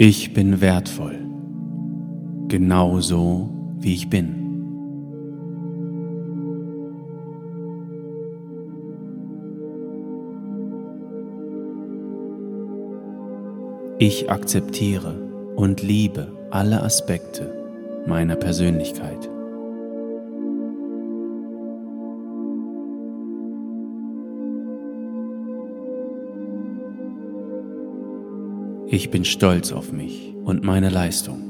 Ich bin wertvoll, genauso wie ich bin. Ich akzeptiere und liebe alle Aspekte meiner Persönlichkeit. Ich bin stolz auf mich und meine Leistung.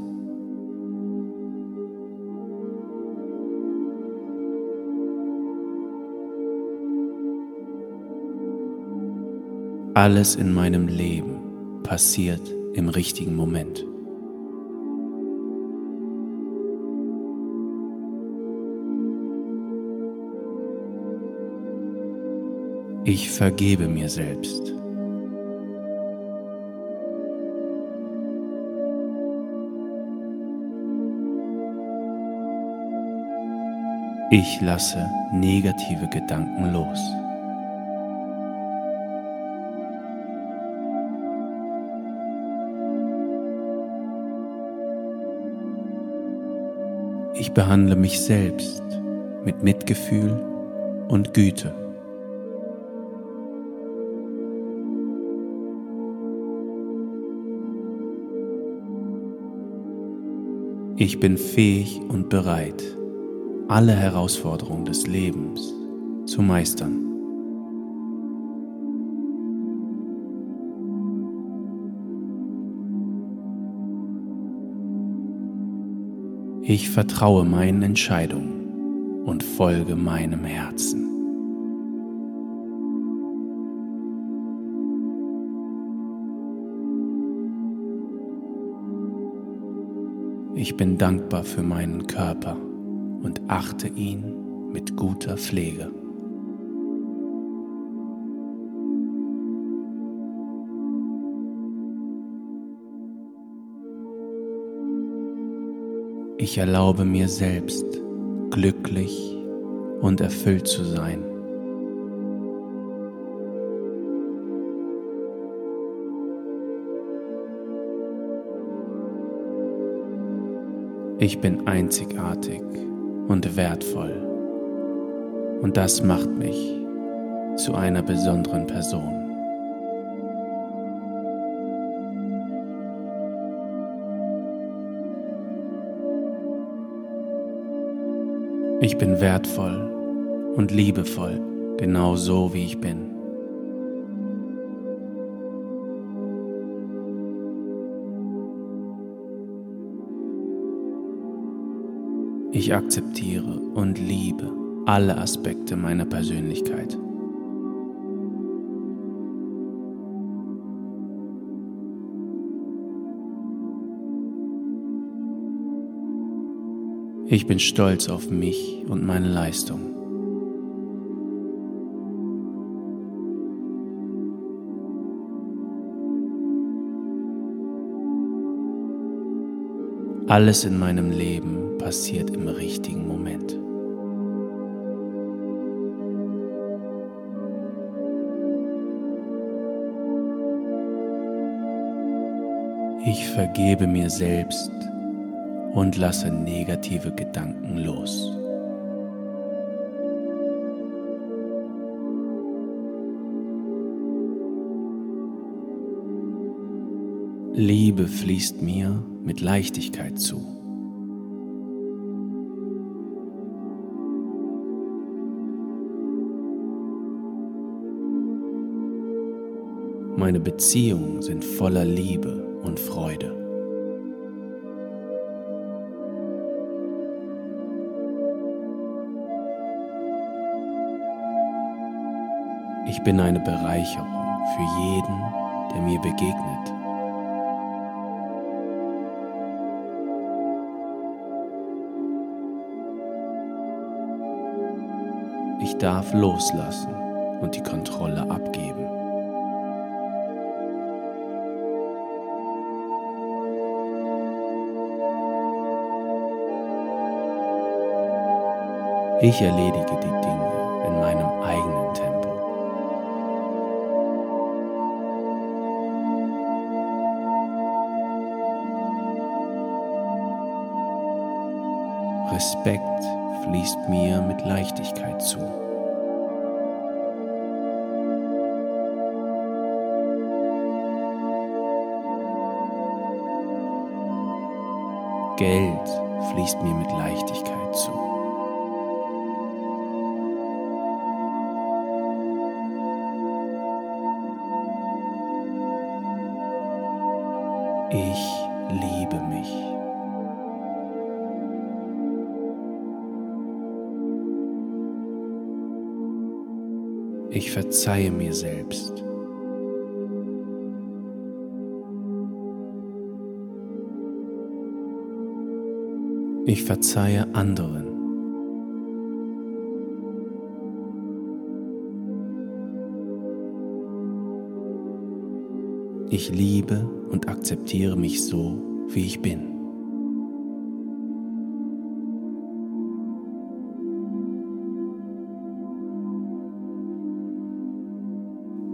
Alles in meinem Leben passiert im richtigen Moment. Ich vergebe mir selbst. Ich lasse negative Gedanken los. Ich behandle mich selbst mit Mitgefühl und Güte. Ich bin fähig und bereit, alle Herausforderungen des Lebens zu meistern. Ich vertraue meinen Entscheidungen und folge meinem Herzen. Ich bin dankbar für meinen Körper und achte ihn mit guter Pflege. Ich erlaube mir selbst, glücklich und erfüllt zu sein. Ich bin einzigartig und wertvoll. Und das macht mich zu einer besonderen Person. Ich bin wertvoll und liebevoll, genau so wie ich bin. Ich akzeptiere und liebe alle Aspekte meiner Persönlichkeit. Ich bin stolz auf mich und meine Leistung. Alles in meinem Leben passiert im richtigen Moment. Ich vergebe mir selbst und lasse negative Gedanken los. Liebe fließt mir mit Leichtigkeit zu. Meine Beziehungen sind voller Liebe und Freude. Ich bin eine Bereicherung für jeden, der mir begegnet. Ich darf loslassen und die Kontrolle abgeben. Ich erledige die Dinge in meinem eigenen Tempo. Respekt fließt mir mit Leichtigkeit zu. Geld fließt mir mit Leichtigkeit. Verzeihe mir selbst. Ich verzeihe anderen. Ich liebe und akzeptiere mich so, wie ich bin.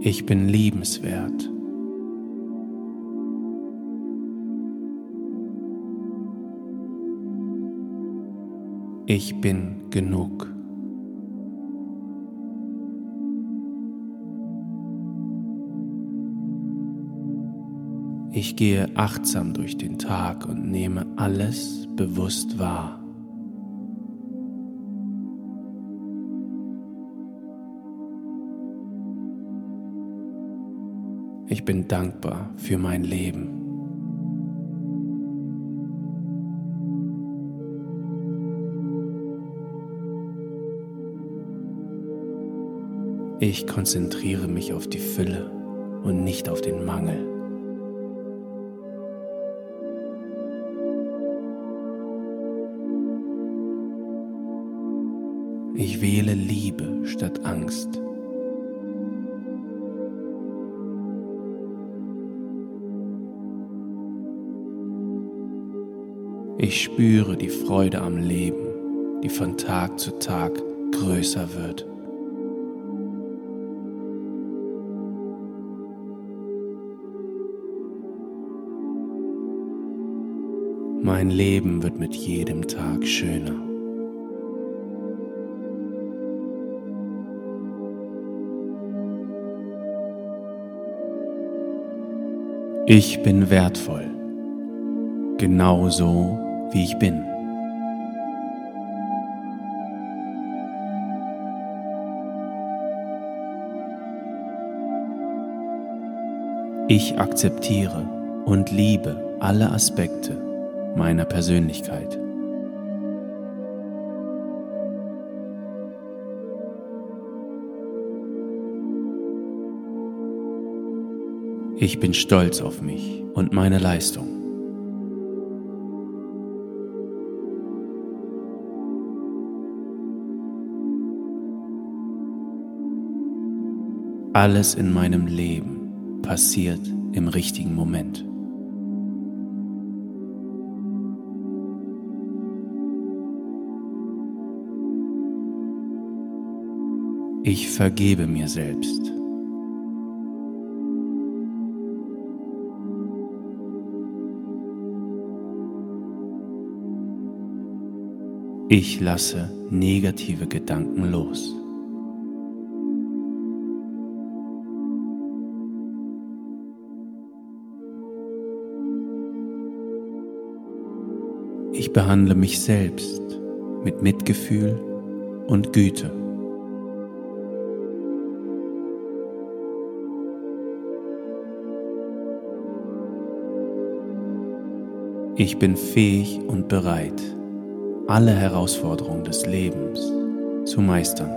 Ich bin liebenswert. Ich bin genug. Ich gehe achtsam durch den Tag und nehme alles bewusst wahr. Ich bin dankbar für mein Leben. Ich konzentriere mich auf die Fülle und nicht auf den Mangel. Ich bin wertvoll, genauso wie ich bin. Ich akzeptiere und liebe alle Aspekte meiner Persönlichkeit. Ich bin stolz auf mich und meine Leistung. Alles in meinem Leben passiert im richtigen Moment. Ich vergebe mir selbst. Ich lasse negative Gedanken los. Ich behandle mich selbst mit Mitgefühl und Güte. Ich bin fähig und bereit, alle Herausforderungen des Lebens zu meistern.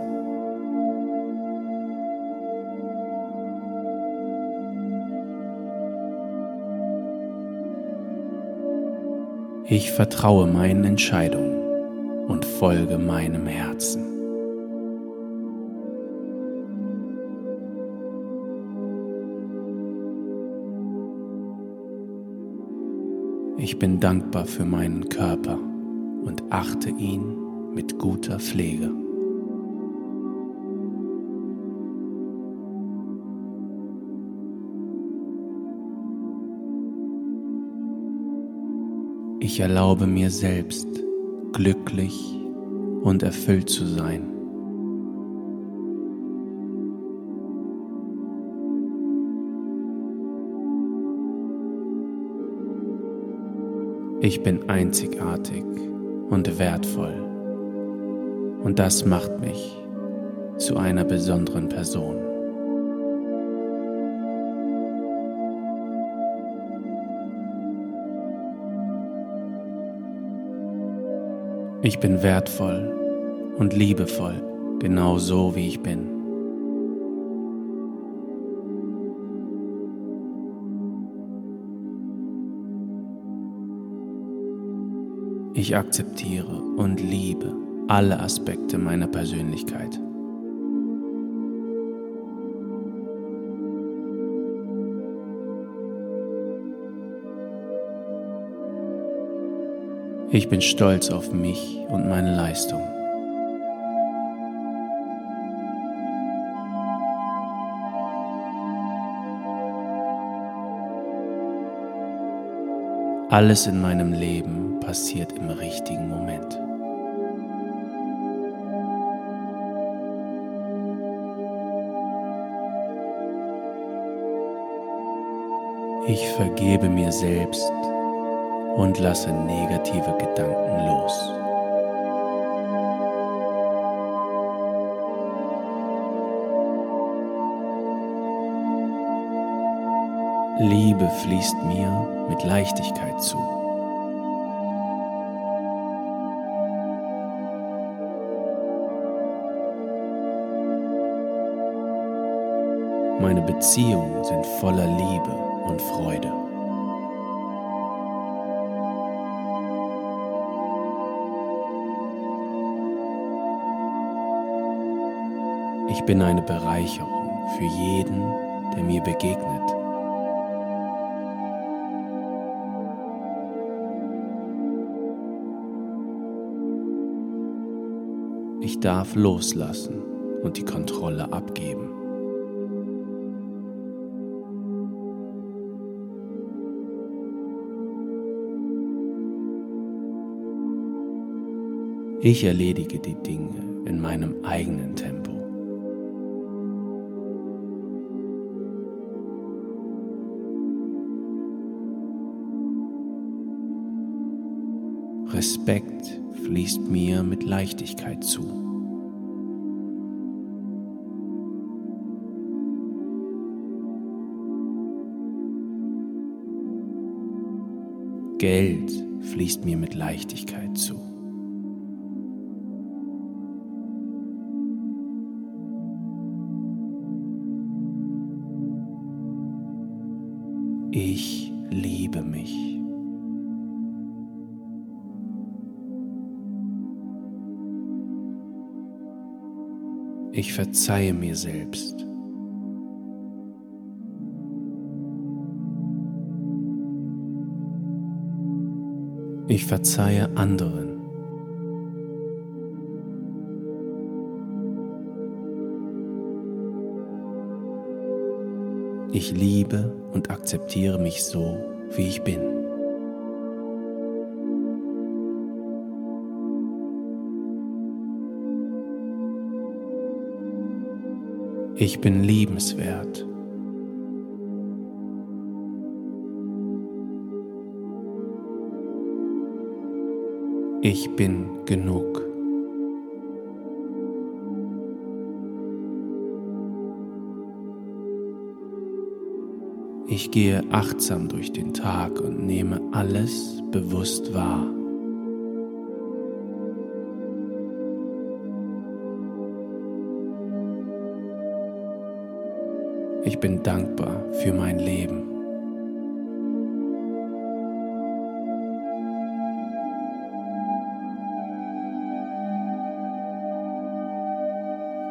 Ich vertraue meinen Entscheidungen und folge meinem Herzen. Ich bin dankbar für meinen Körper und achte ihn mit guter Pflege. Ich erlaube mir selbst, glücklich und erfüllt zu sein. Ich bin einzigartig und wertvoll und das macht mich zu einer besonderen Person. Ich bin wertvoll und liebevoll, genau so wie ich bin. Ich akzeptiere und liebe alle Aspekte meiner Persönlichkeit. Ich bin stolz auf mich und meine Leistung. Alles in meinem Leben passiert im richtigen Moment. Ich vergebe mir selbst und lasse negative Gedanken los. Liebe fließt mir mit Leichtigkeit zu. Meine Beziehungen sind voller Liebe und Freude. Ich bin eine Bereicherung für jeden, der mir begegnet. Ich darf loslassen und die Kontrolle abgeben. Ich erledige die Dinge in meinem eigenen Tempo. Respekt fließt mir mit Leichtigkeit zu. Geld fließt mir mit Leichtigkeit zu. Ich liebe mich. Ich verzeihe mir selbst. Ich verzeihe anderen. Ich liebe und akzeptiere mich so, wie ich bin. Ich bin liebenswert. Ich bin genug. Ich gehe achtsam durch den Tag und nehme alles bewusst wahr. Ich bin dankbar für mein Leben.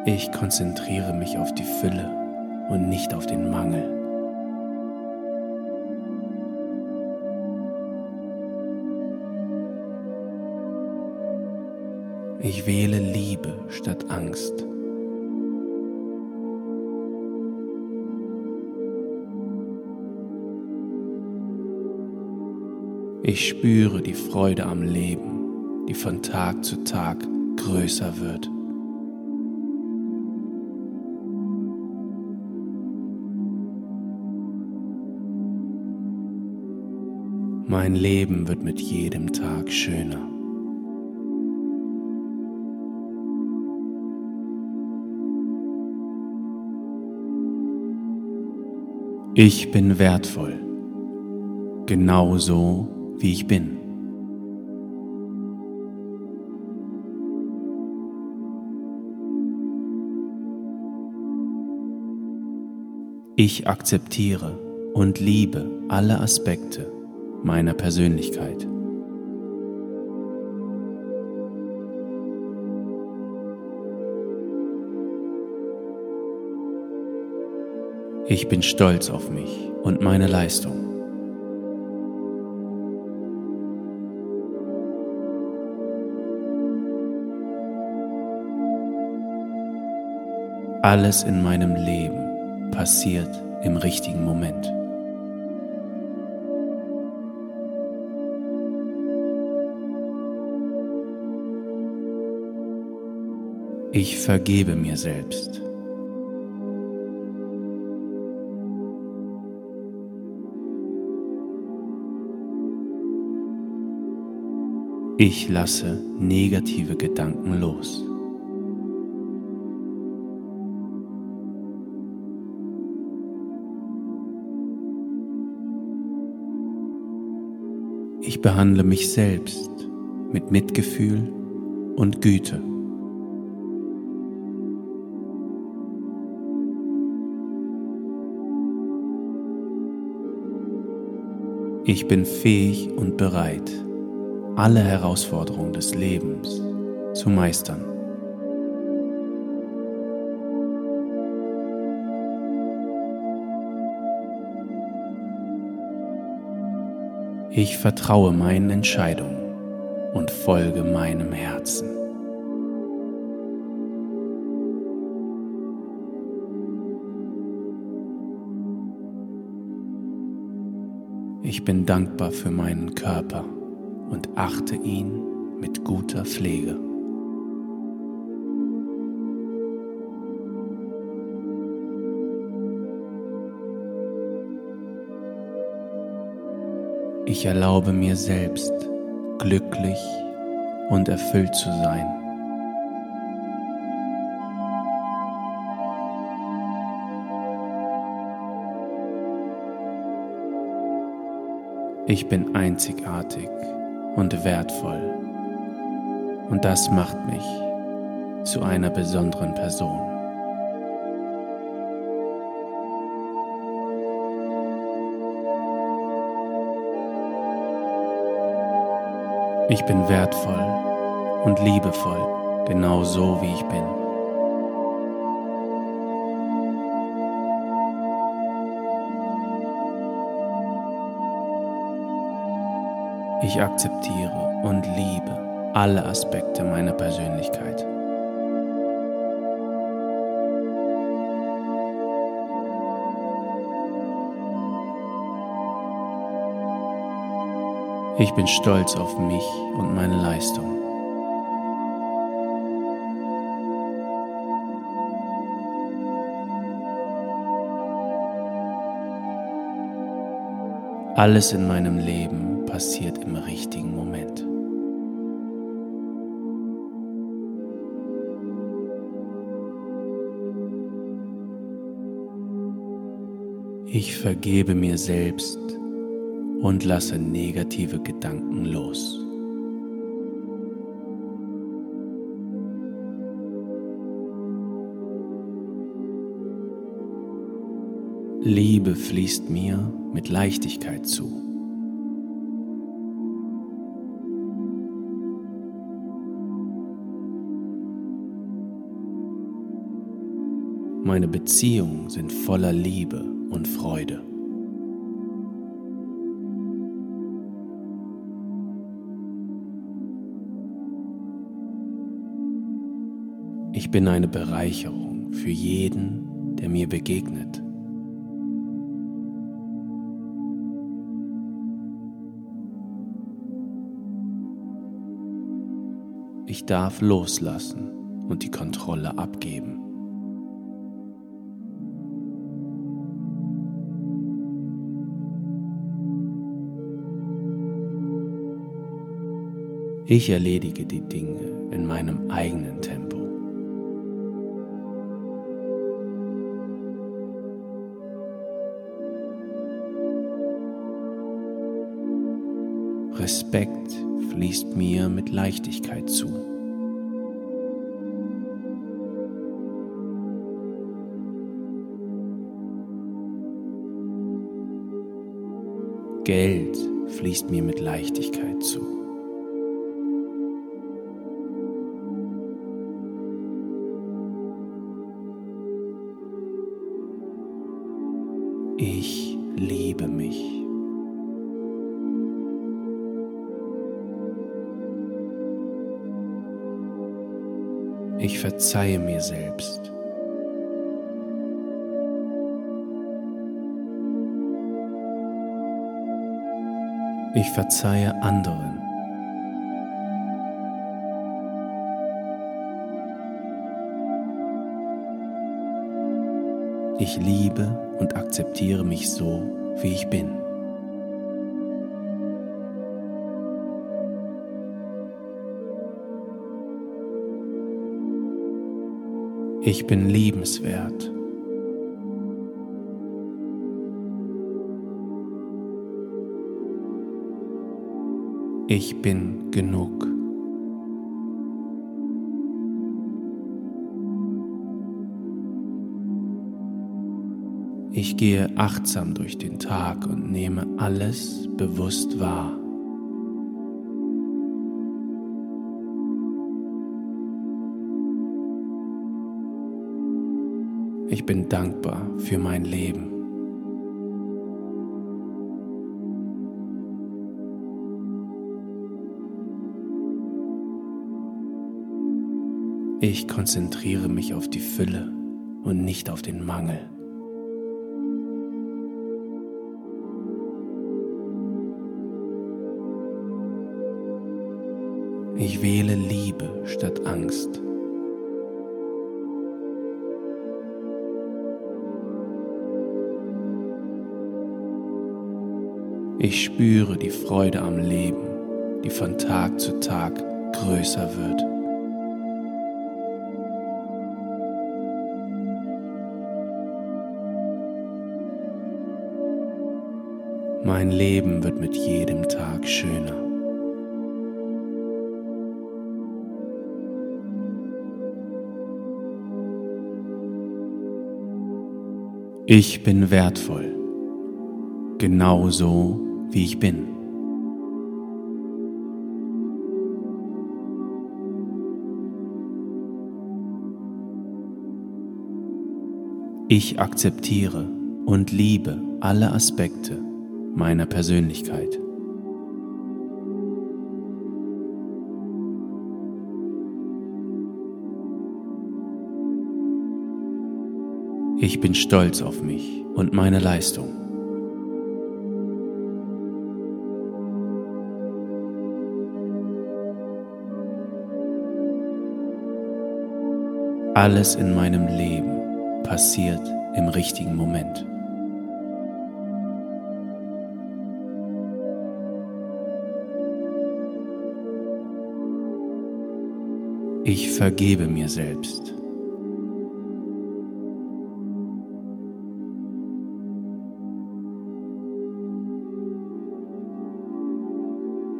Ich konzentriere mich auf die Fülle und nicht auf den Mangel. Ich wähle Liebe statt Angst. Ich spüre die Freude am Leben die von Tag zu Tag größer wird. Mein Leben wird mit jedem Tag schöner. Ich bin wertvoll, genauso wie ich bin. Ich akzeptiere und liebe alle Aspekte meiner Persönlichkeit. Ich bin stolz auf mich und meine Leistung. Alles in meinem Leben passiert im richtigen Moment. Ich vergebe mir selbst. Ich lasse negative Gedanken los. Ich behandle mich selbst mit Mitgefühl und Güte. Ich bin fähig und bereit, alle Herausforderungen des Lebens zu meistern. Ich vertraue meinen Entscheidungen und folge meinem Herzen. Bin dankbar für meinen Körper und achte ihn mit guter Pflege. Ich erlaube mir selbst, glücklich und erfüllt zu sein. Ich bin einzigartig und wertvoll und das macht mich zu einer besonderen Person. Ich bin wertvoll und liebevoll, genau so wie ich bin. Ich akzeptiere und liebe alle Aspekte meiner Persönlichkeit. Ich bin stolz auf mich und meine Leistung. Alles in meinem Leben passiert im richtigen Moment. Ich vergebe mir selbst und lasse negative Gedanken los. Liebe fließt mir mit Leichtigkeit zu. Meine Beziehungen sind voller Liebe und Freude. Ich bin eine Bereicherung für jeden, der mir begegnet. ich darf loslassen und die Kontrolle abgeben. Ich erledige die Dinge in meinem eigenen Tempo. Respekt fließt mir mit Leichtigkeit zu. Geld fließt mir mit Leichtigkeit zu. Verzeihe mir selbst. Ich verzeihe anderen. Ich liebe und akzeptiere mich so, wie ich bin. Ich bin liebenswert. Ich bin genug. Ich gehe achtsam durch den Tag und nehme alles bewusst wahr. Bin dankbar für mein Leben. Ich konzentriere mich auf die Fülle und nicht auf den Mangel. Mit jedem Tag schöner. Ich bin wertvoll, genauso wie ich bin. Ich akzeptiere und liebe alle Aspekte meiner Persönlichkeit. Ich bin stolz auf mich und meine Leistung. Alles in meinem Leben passiert im richtigen Moment. Ich vergebe mir selbst.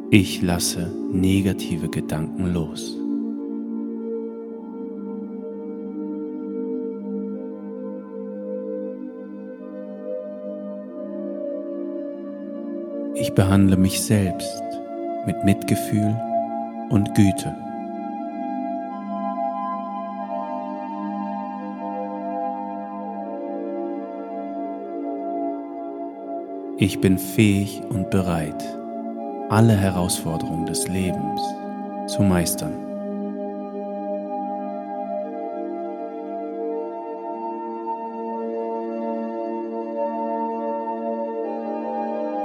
Ich lasse negative Gedanken los. Ich behandle mich selbst mit Mitgefühl und Güte. Ich bin fähig und bereit, alle Herausforderungen des Lebens zu meistern.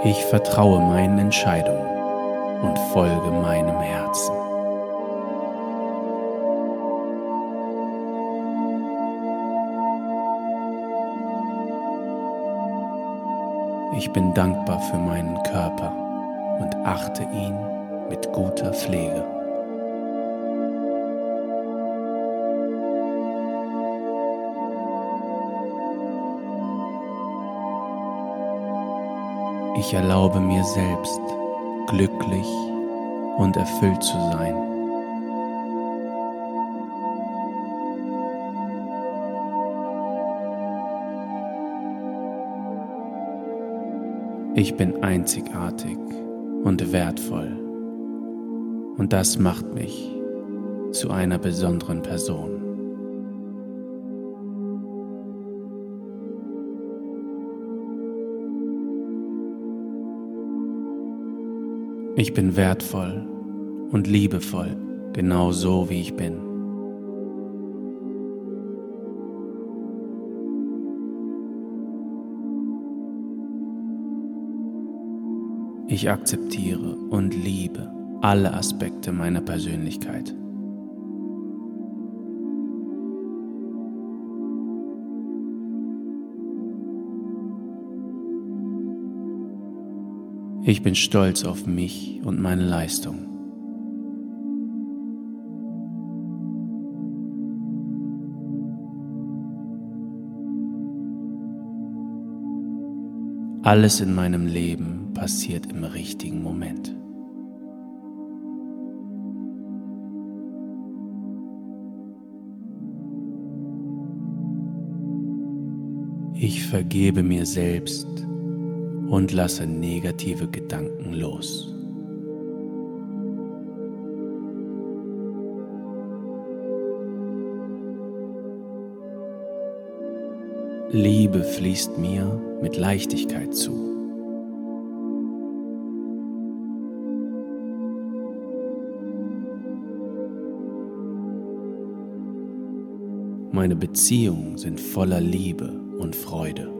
Ich vertraue meinen Entscheidungen und folge meinem Herzen. Bin dankbar für meinen Körper und achte ihn mit guter Pflege. Ich erlaube mir selbst, glücklich und erfüllt zu sein. Ich bin einzigartig und wertvoll und das macht mich zu einer besonderen Person. Ich bin wertvoll und liebevoll, genau so wie ich bin. Ich akzeptiere und liebe alle Aspekte meiner Persönlichkeit. Ich bin stolz auf mich und meine Leistung. Alles in meinem Leben passiert im richtigen Moment. Ich vergebe mir selbst und lasse negative Gedanken los. Liebe fließt mir mit Leichtigkeit zu. Meine Beziehungen sind voller Liebe und Freude.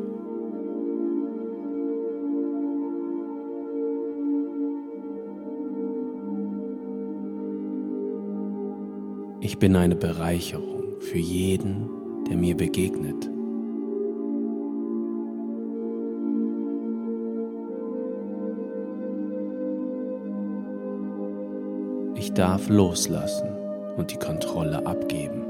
Ich bin eine Bereicherung für jeden, der mir begegnet. Ich darf loslassen und die Kontrolle abgeben.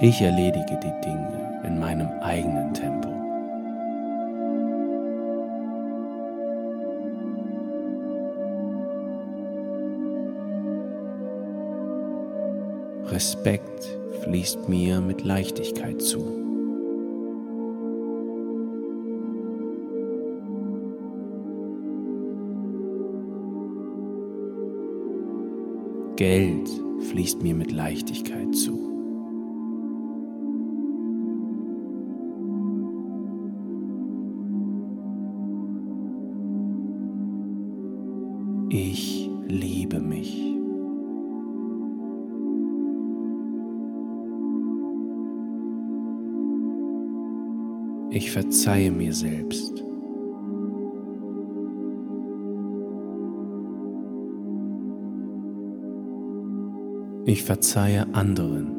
Ich erledige die Dinge in meinem eigenen Tempo. Respekt fließt mir mit Leichtigkeit zu. Geld fließt mir mit Leichtigkeit zu. Ich liebe mich. Ich verzeihe mir selbst. Verzeihe anderen.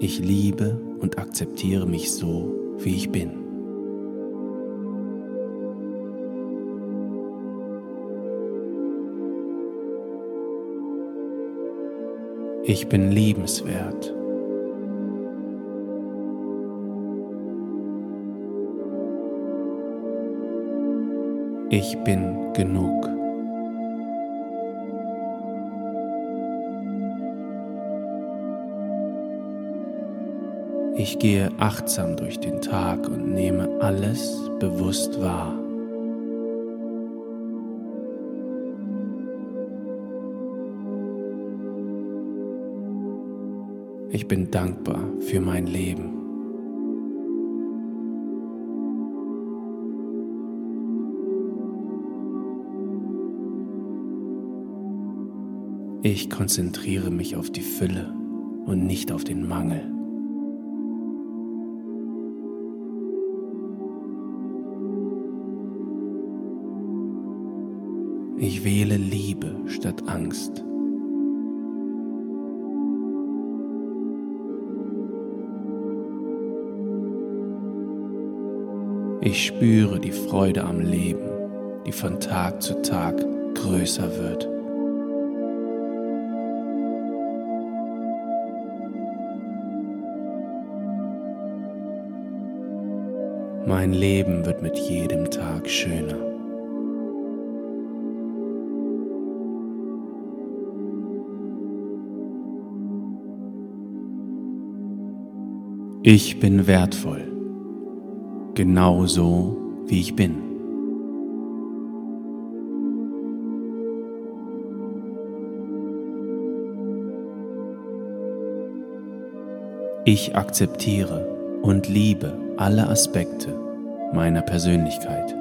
Ich liebe und akzeptiere mich so, wie ich bin. Ich bin liebenswert. Ich bin genug. Ich gehe achtsam durch den Tag und nehme alles bewusst wahr. Ich bin dankbar für mein Leben. Ich konzentriere mich auf die Fülle und nicht auf den Mangel. Ich wähle Liebe statt Angst. Ich spüre die Freude am Leben, die von Tag zu Tag größer wird. Mein Leben wird mit jedem Tag schöner. Ich bin wertvoll, genauso wie ich bin. Ich akzeptiere und liebe alle Aspekte meiner Persönlichkeit.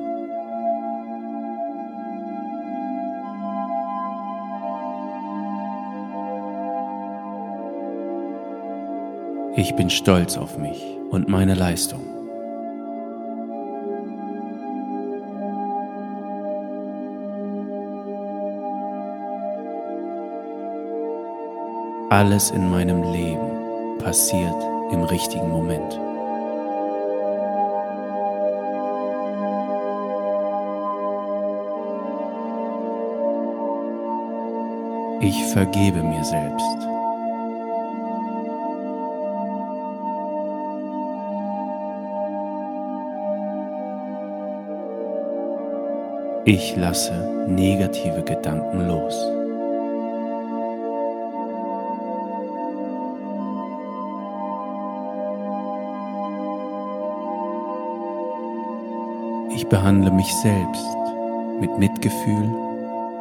Ich bin stolz auf mich und meine Leistung. Alles in meinem Leben passiert im richtigen Moment. Ich vergebe mir selbst. Ich lasse negative Gedanken los. Ich behandle mich selbst mit Mitgefühl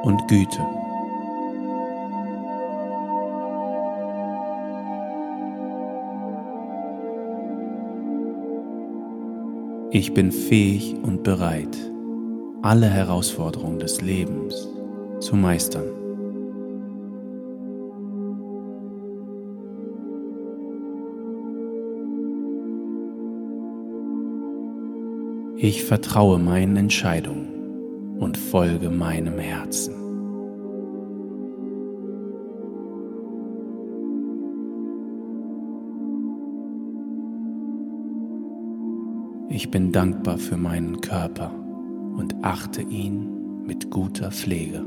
und Güte. Ich bin fähig und bereit, alle Herausforderungen des Lebens zu meistern. Ich vertraue meinen Entscheidungen und folge meinem Herzen. Bin dankbar für meinen Körper und achte ihn mit guter Pflege.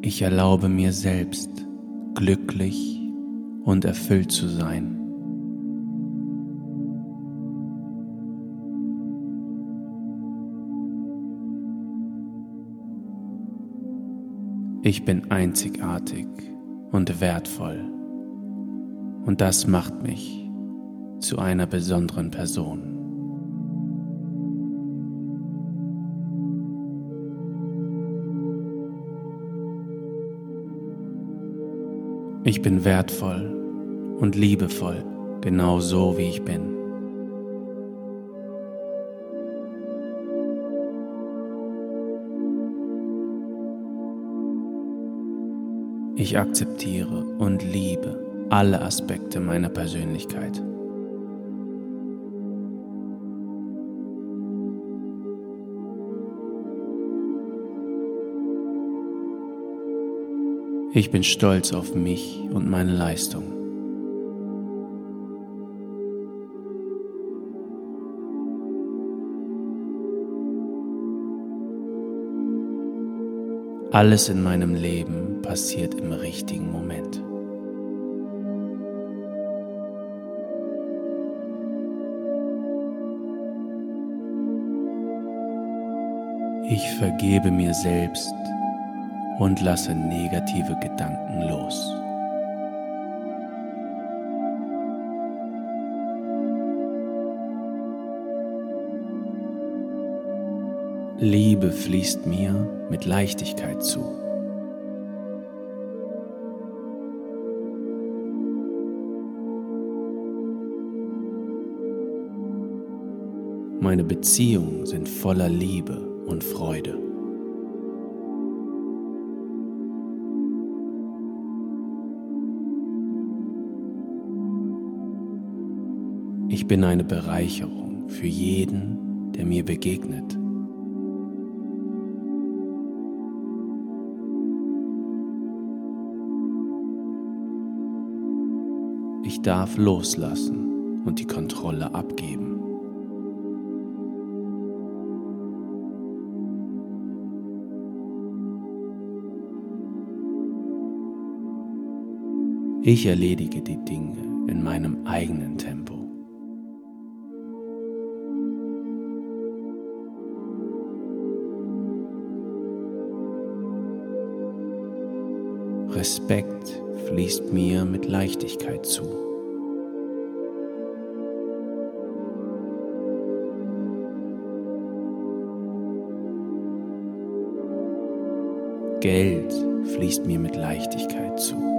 Ich erlaube mir selbst, glücklich und erfüllt zu sein. Ich bin einzigartig und wertvoll und das macht mich zu einer besonderen Person. Ich bin wertvoll und liebevoll, genau so wie ich bin. Ich akzeptiere und liebe alle Aspekte meiner Persönlichkeit. Ich bin stolz auf mich und meine Leistung. Alles in meinem Leben passiert im richtigen Moment. Ich vergebe mir selbst und lasse negative Gedanken los. Liebe fließt mir mit Leichtigkeit zu. Meine Beziehungen sind voller Liebe und Freude. Ich bin eine Bereicherung für jeden, der mir begegnet. Ich darf loslassen und die Kontrolle abgeben. Ich erledige die Dinge in meinem eigenen Tempo. Respekt fließt mir mit Leichtigkeit zu. Geld fließt mir mit Leichtigkeit zu.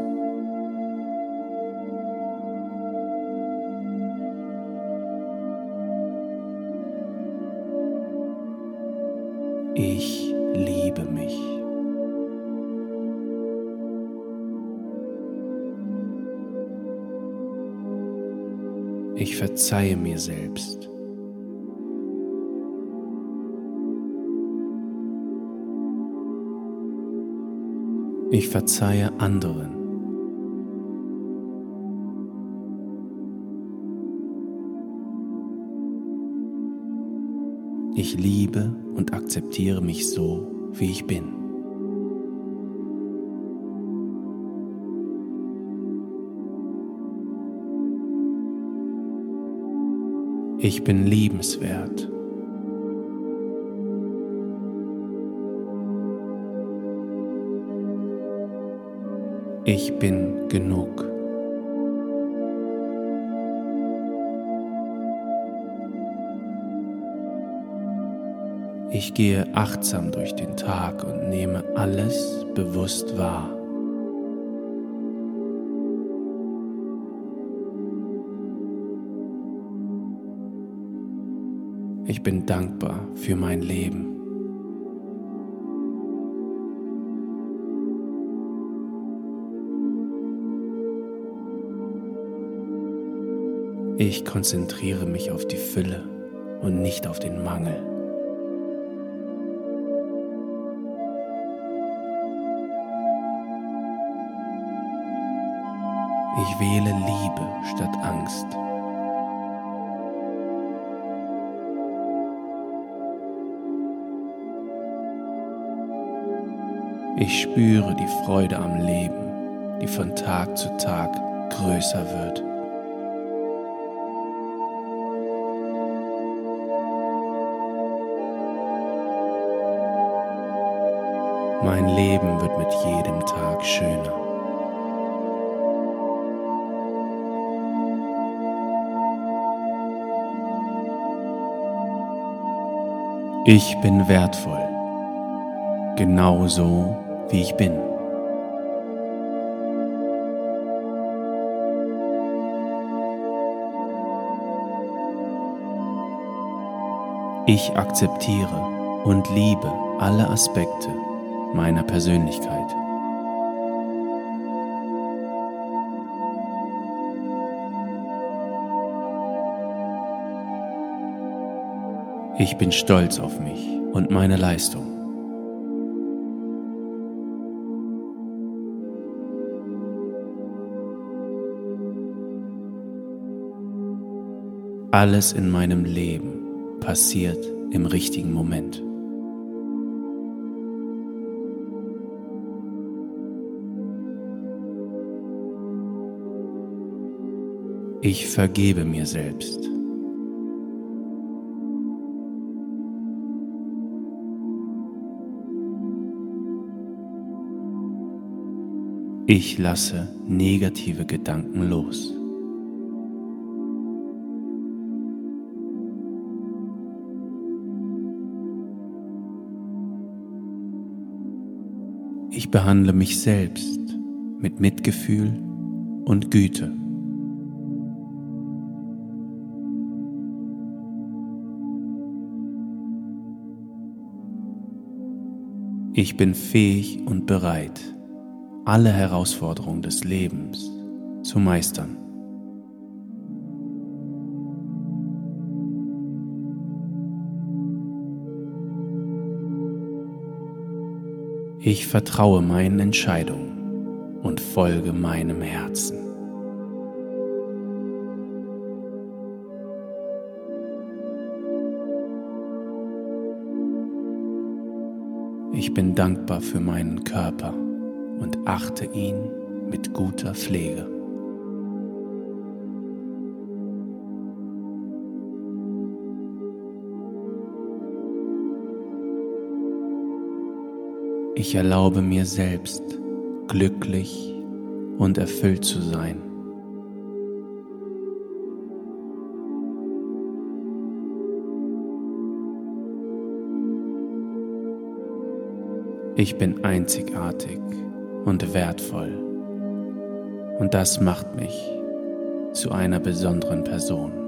Verzeihe mir selbst. Ich verzeihe anderen. Ich liebe und akzeptiere mich so, wie ich bin. Ich bin liebenswert. Ich bin genug. Ich gehe achtsam durch den Tag und nehme alles bewusst wahr. Bin dankbar für mein Leben. Ich konzentriere mich auf die Fülle und nicht auf den Mangel. Ich wähle Liebe statt Angst. Ich spüre die Freude am Leben, die von Tag zu Tag größer wird. Mein Leben wird mit jedem Tag schöner. Ich bin wertvoll, genauso wie ich bin. Ich akzeptiere und liebe alle Aspekte meiner Persönlichkeit. Ich bin stolz auf mich und meine Leistung. Alles in meinem Leben passiert im richtigen Moment. Ich vergebe mir selbst. Ich lasse negative Gedanken los. Behandle mich selbst mit Mitgefühl und Güte. Ich bin fähig und bereit, alle Herausforderungen des Lebens zu meistern. Ich vertraue meinen Entscheidungen und folge meinem Herzen. Ich bin dankbar für meinen Körper und achte ihn mit guter Pflege. Ich erlaube mir selbst, glücklich und erfüllt zu sein. Ich bin einzigartig und wertvoll und das macht mich zu einer besonderen Person.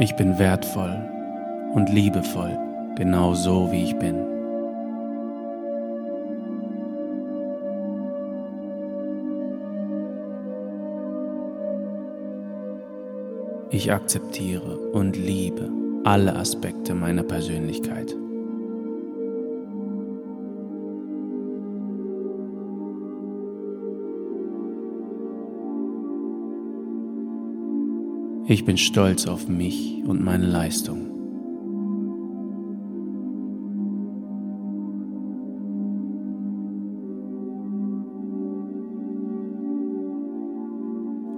Ich bin wertvoll und liebevoll, genau so wie ich bin. Ich akzeptiere und liebe alle Aspekte meiner Persönlichkeit. Ich bin stolz auf mich und meine Leistung.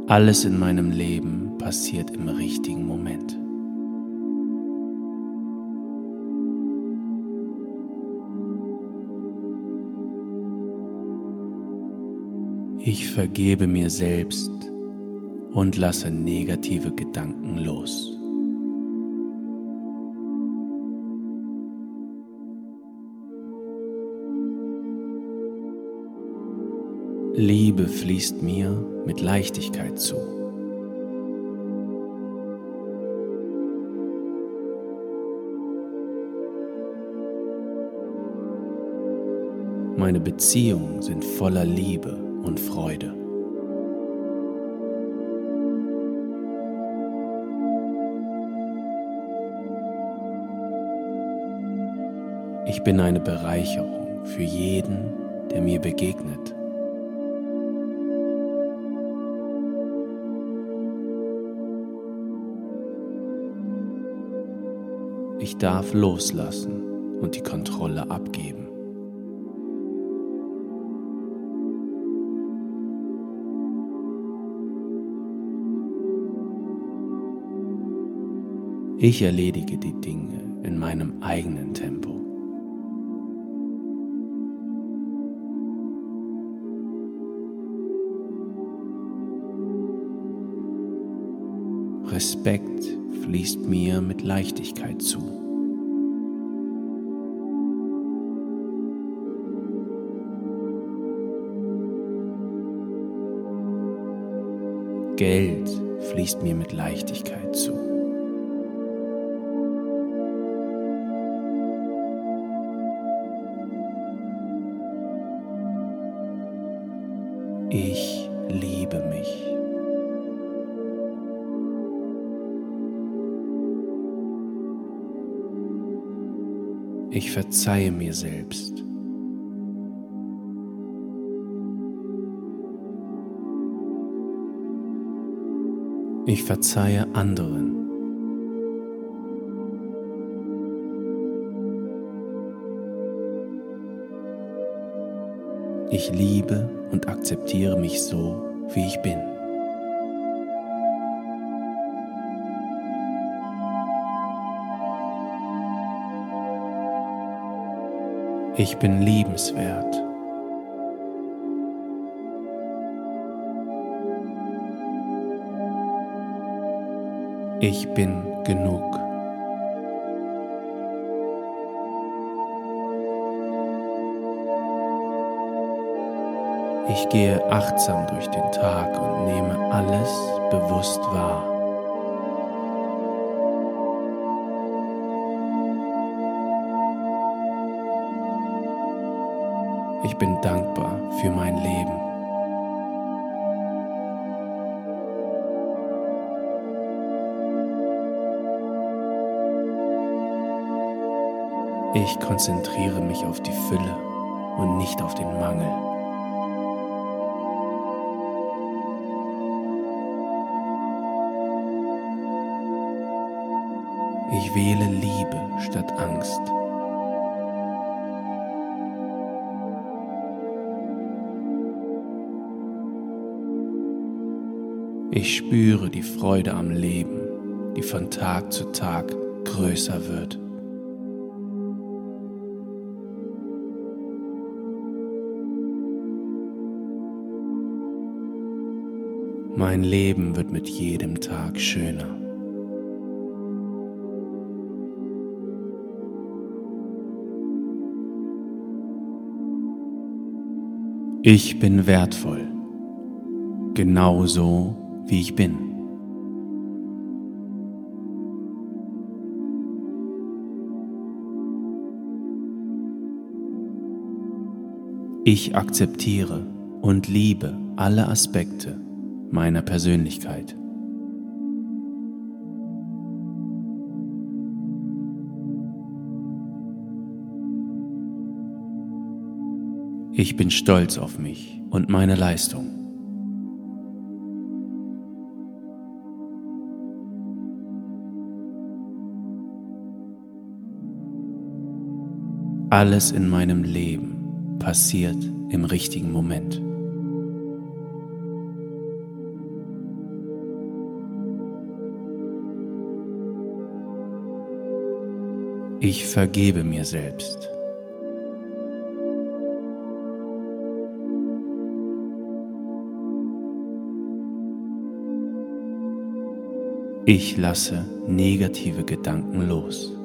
Alles in meinem Leben passiert im richtigen Moment. Ich vergebe mir selbst und lasse negative Gedanken los. Liebe fließt mir mit Leichtigkeit zu. Meine Beziehungen sind voller Liebe und Freude. Ich bin eine Bereicherung für jeden, der mir begegnet. Ich darf loslassen und die Kontrolle abgeben. Ich erledige die Dinge in meinem eigenen Tempo. Respekt fließt mir mit Leichtigkeit zu. Geld fließt mir mit Leichtigkeit zu. Verzeihe mir selbst. Ich verzeihe anderen. Ich liebe und akzeptiere mich so, wie ich bin. Ich bin liebenswert. Ich bin genug. Ich gehe achtsam durch den Tag und nehme alles bewusst wahr. bin dankbar für mein Leben. Ich konzentriere mich auf die Fülle und nicht auf den Mangel. Ich wähle spüre die Freude am Leben, die von Tag zu Tag größer wird. Mein Leben wird mit jedem Tag schöner. Ich bin wertvoll, genauso wie ich bin. Ich akzeptiere und liebe alle Aspekte meiner Persönlichkeit. Ich bin stolz auf mich und meine Leistung. Alles in meinem Leben passiert im richtigen Moment. Ich vergebe mir selbst. Ich lasse negative Gedanken los.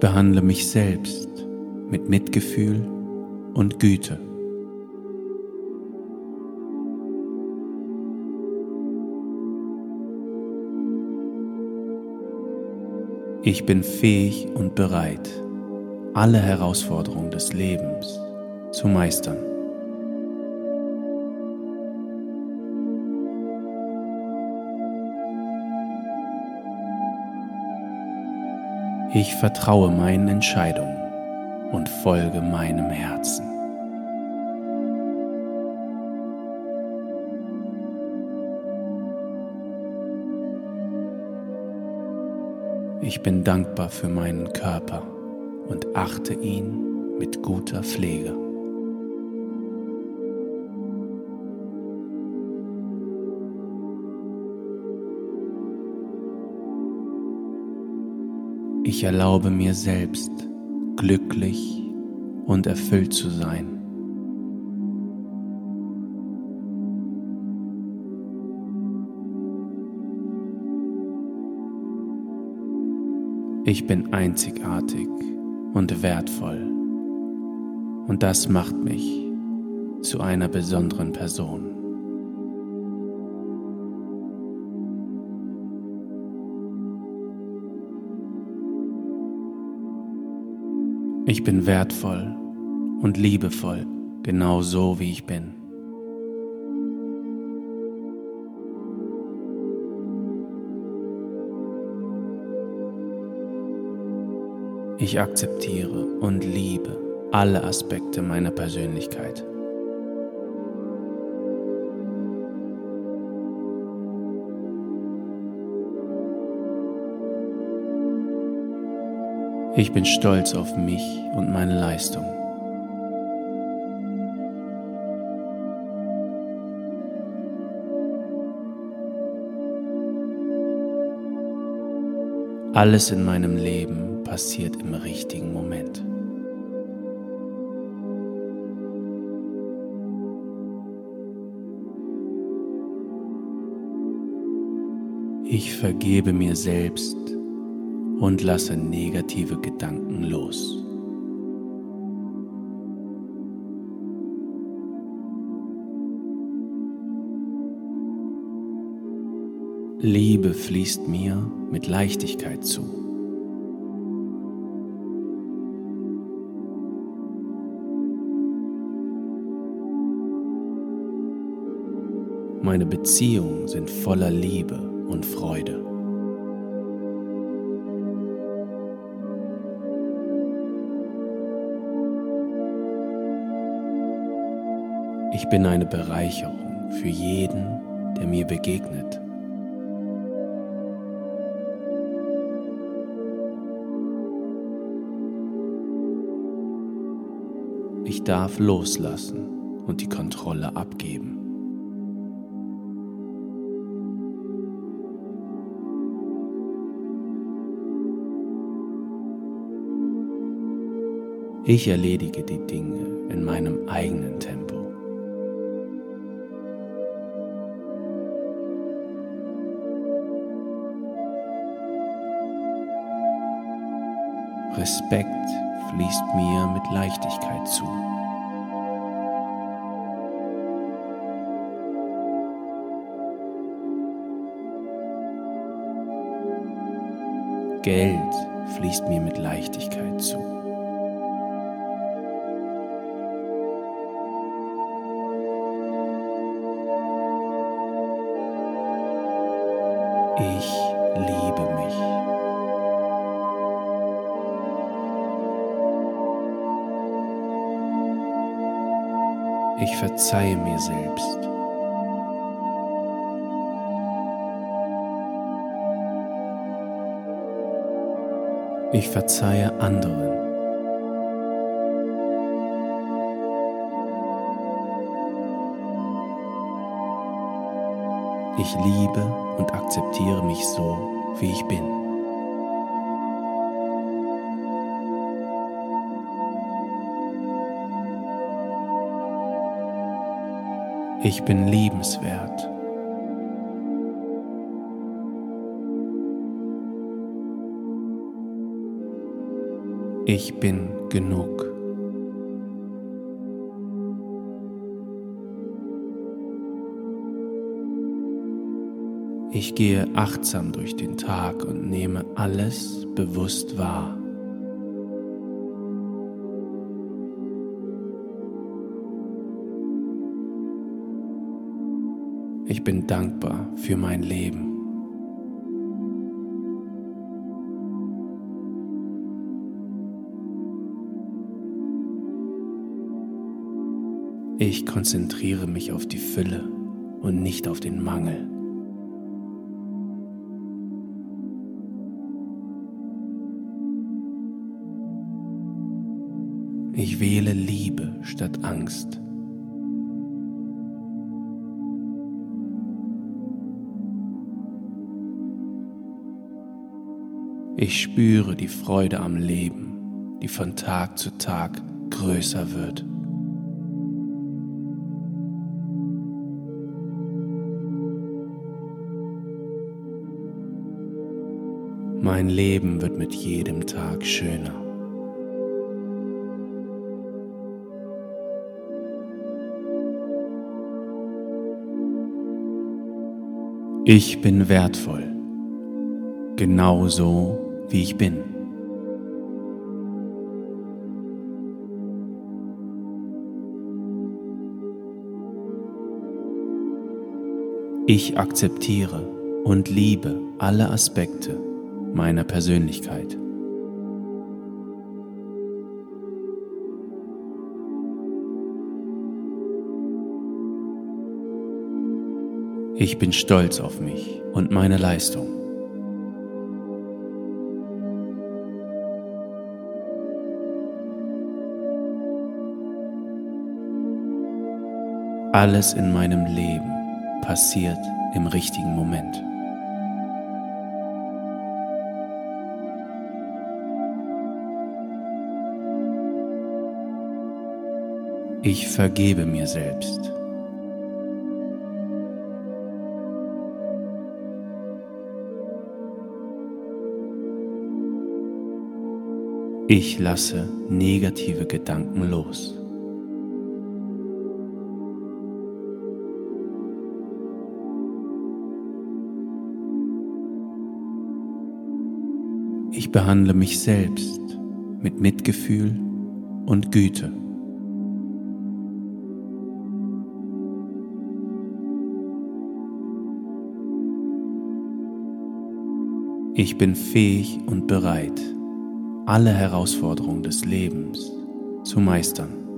Behandle mich selbst mit Mitgefühl und Güte. Ich bin fähig und bereit, alle Herausforderungen des Lebens zu meistern. Ich vertraue meinen Entscheidungen und folge meinem Herzen. Ich bin dankbar für meinen Körper und achte ihn mit guter Pflege. Ich erlaube mir selbst, glücklich und erfüllt zu sein. Ich bin einzigartig und wertvoll und das macht mich zu einer besonderen Person. Bin wertvoll und liebevoll, genau so wie ich bin. Ich akzeptiere und liebe alle Aspekte meiner Persönlichkeit. Ich bin stolz auf mich und meine Leistung. Alles in meinem Leben passiert im richtigen Moment. Ich vergebe mir selbst und lasse negative Gedanken los. Liebe fließt mir mit Leichtigkeit zu. Meine Beziehungen sind voller Liebe und Freude. Bin eine Bereicherung für jeden, der mir begegnet. Ich darf loslassen und die Kontrolle abgeben. Ich erledige die Dinge in meinem eigenen Tempo. Respekt fließt mir mit Leichtigkeit zu. Geld fließt mir mit Leichtigkeit zu. Selbst. Ich verzeihe anderen. Ich liebe und akzeptiere mich so, wie ich bin. Ich bin liebenswert. Ich bin genug. Ich gehe achtsam durch den Tag und nehme alles bewusst wahr. Ich bin dankbar für mein Leben. Ich konzentriere mich auf die Fülle und nicht auf den Mangel. Ich wähle Ich spüre die Freude am Leben, die von Tag zu Tag größer wird. Mein Leben wird mit jedem Tag schöner. Ich bin wertvoll, genauso wie ich bin. Ich akzeptiere und liebe alle Aspekte meiner Persönlichkeit. Ich bin stolz auf mich und meine Leistung. Alles in meinem Leben passiert im richtigen Moment. Ich vergebe mir selbst. Ich lasse negative Gedanken los. Ich behandle mich selbst mit Mitgefühl und Güte. Ich bin fähig und bereit, alle Herausforderungen des Lebens zu meistern.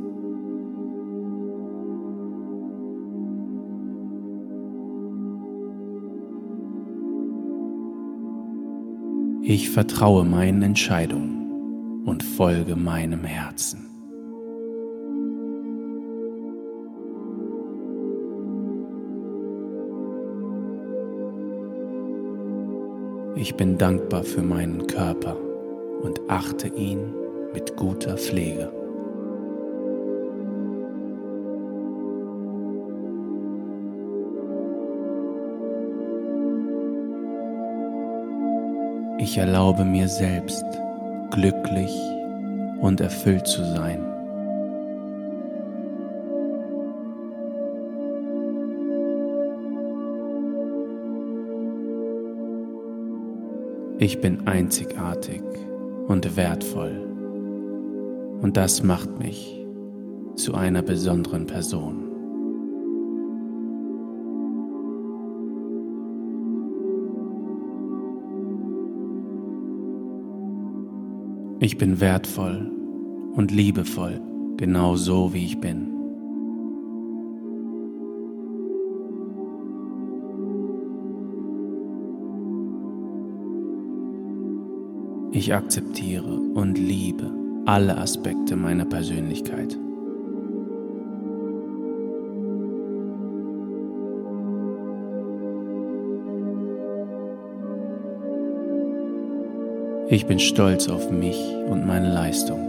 Ich vertraue meinen Entscheidungen und folge meinem Herzen. Ich bin dankbar für meinen Körper und achte ihn mit guter Pflege. Ich erlaube mir selbst, glücklich und erfüllt zu sein. Ich bin einzigartig und wertvoll und das macht mich zu einer besonderen Person. Ich bin wertvoll und liebevoll, genau so wie ich bin. Ich akzeptiere und liebe alle Aspekte meiner Persönlichkeit. Ich bin stolz auf mich und meine Leistung.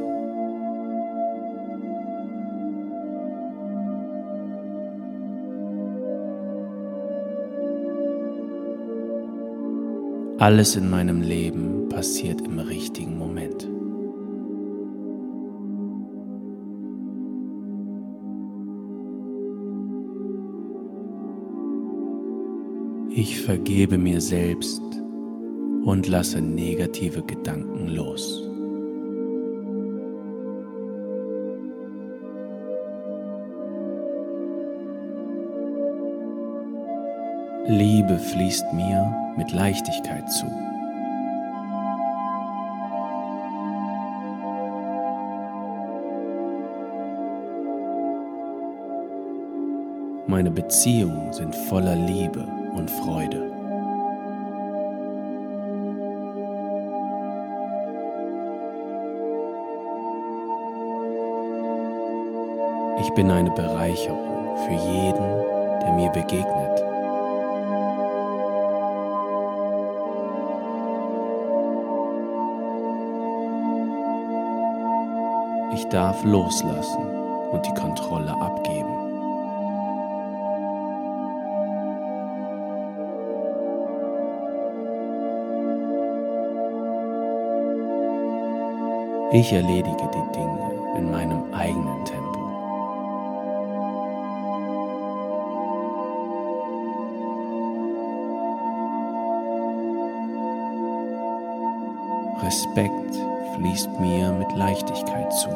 Alles in meinem Leben passiert im richtigen Moment. Ich vergebe mir selbst und lasse negative Gedanken los. Liebe fließt mir mit Leichtigkeit zu. Meine Beziehungen sind voller Liebe und Freude. Ich bin eine Bereicherung für jeden, der mir begegnet. Ich darf loslassen und die Kontrolle abgeben. Ich erledige die Dinge in meinem eigenen Tempo. Fließt mir mit Leichtigkeit zu.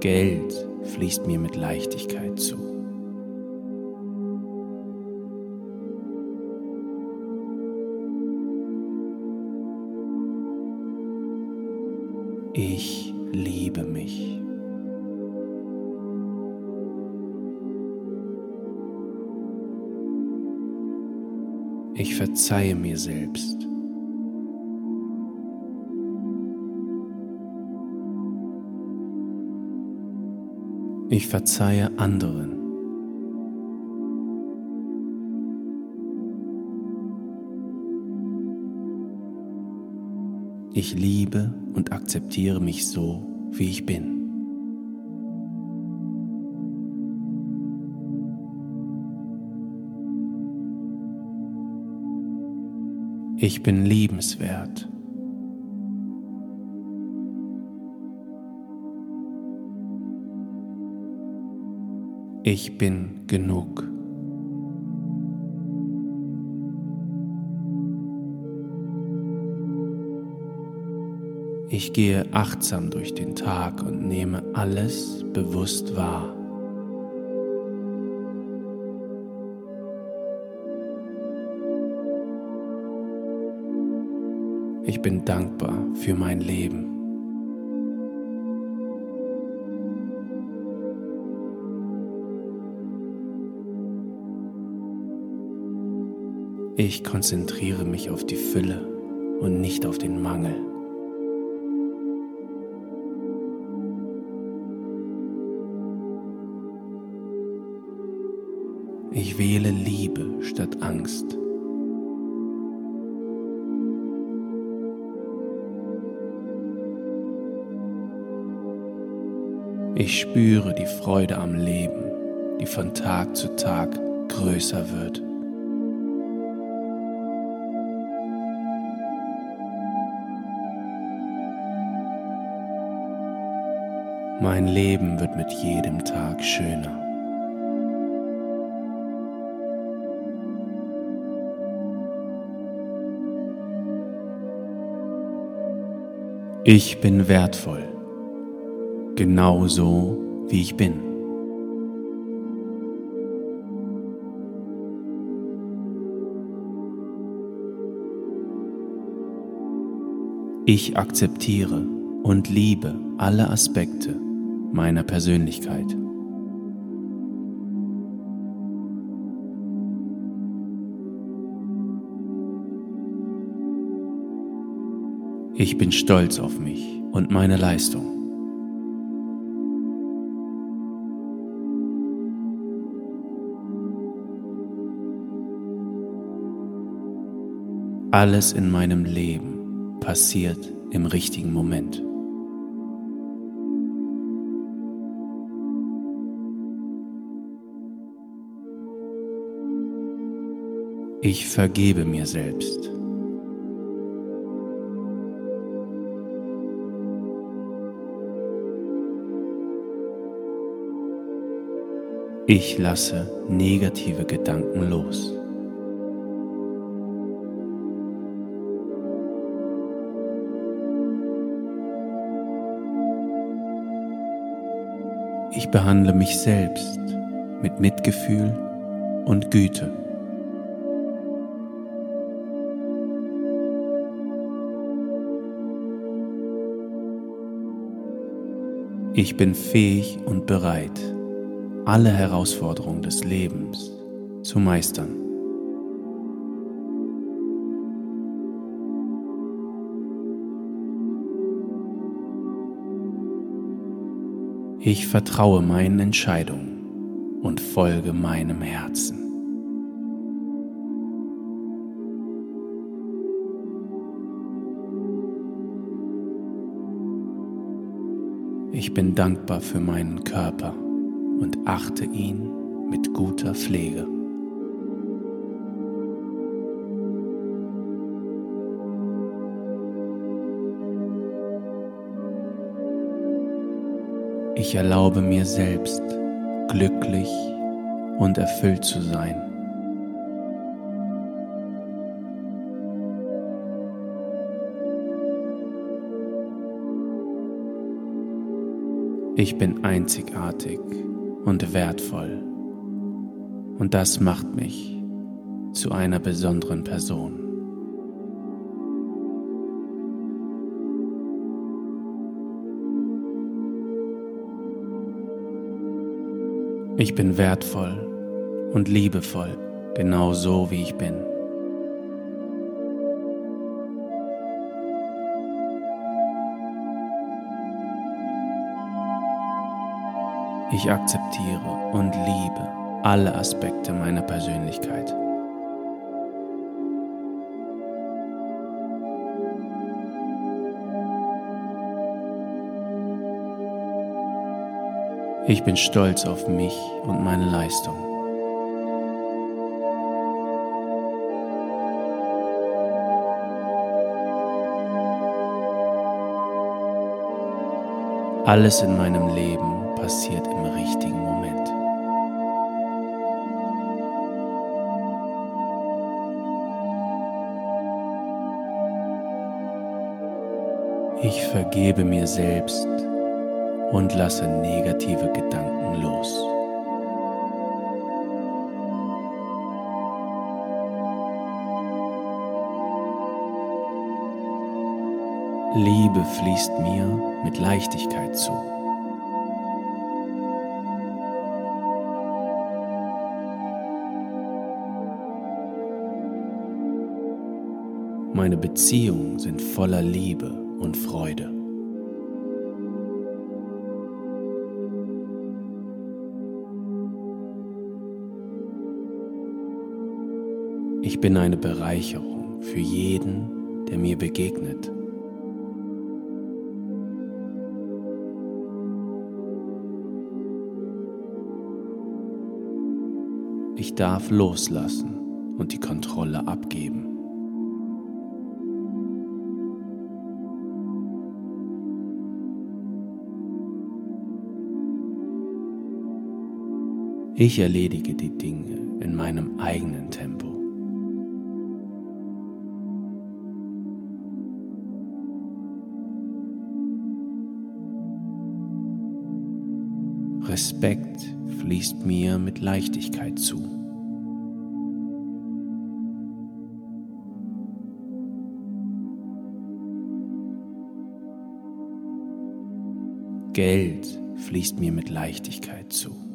Geld fließt mir mit Leichtigkeit zu. Verzeihe mir selbst. Ich verzeihe anderen. Ich liebe und akzeptiere mich so, wie ich bin. Ich bin liebenswert. Ich bin genug. Ich gehe achtsam durch den Tag und nehme alles bewusst wahr. Bin dankbar für mein Leben. Ich konzentriere mich auf die Fülle und nicht auf den Mangel. Zu Tag größer wird. Mein Leben wird mit jedem Tag schöner. Ich bin wertvoll, genauso wie ich bin. Ich akzeptiere und liebe alle Aspekte meiner Persönlichkeit. Ich bin stolz auf mich und meine Leistung. Alles in meinem Leben passiert im richtigen Moment. Ich vergebe mir selbst. Ich lasse negative Gedanken los. Behandle mich selbst mit Mitgefühl und Güte. Ich bin fähig und bereit, alle Herausforderungen des Lebens zu meistern. Ich vertraue meinen Entscheidungen und folge meinem Herzen. Ich bin dankbar für meinen Körper und achte ihn mit guter Pflege. Ich erlaube mir selbst, glücklich und erfüllt zu sein. Ich bin einzigartig und wertvoll und das macht mich zu einer besonderen Person. Ich bin wertvoll und liebevoll, genau so wie ich bin. Ich akzeptiere und liebe alle Aspekte meiner Persönlichkeit. Ich bin stolz auf mich und meine Leistung. Alles in meinem Leben passiert im richtigen Moment. Ich vergebe mir selbst und lasse negative Gedanken los. Liebe fließt mir mit Leichtigkeit zu. Meine Beziehungen sind voller Liebe und Freude. Bin eine Bereicherung für jeden, der mir begegnet. Ich darf loslassen und die Kontrolle abgeben. Ich erledige die Dinge in meinem eigenen Tempo. Respekt fließt mir mit Leichtigkeit zu. Geld fließt mir mit Leichtigkeit zu.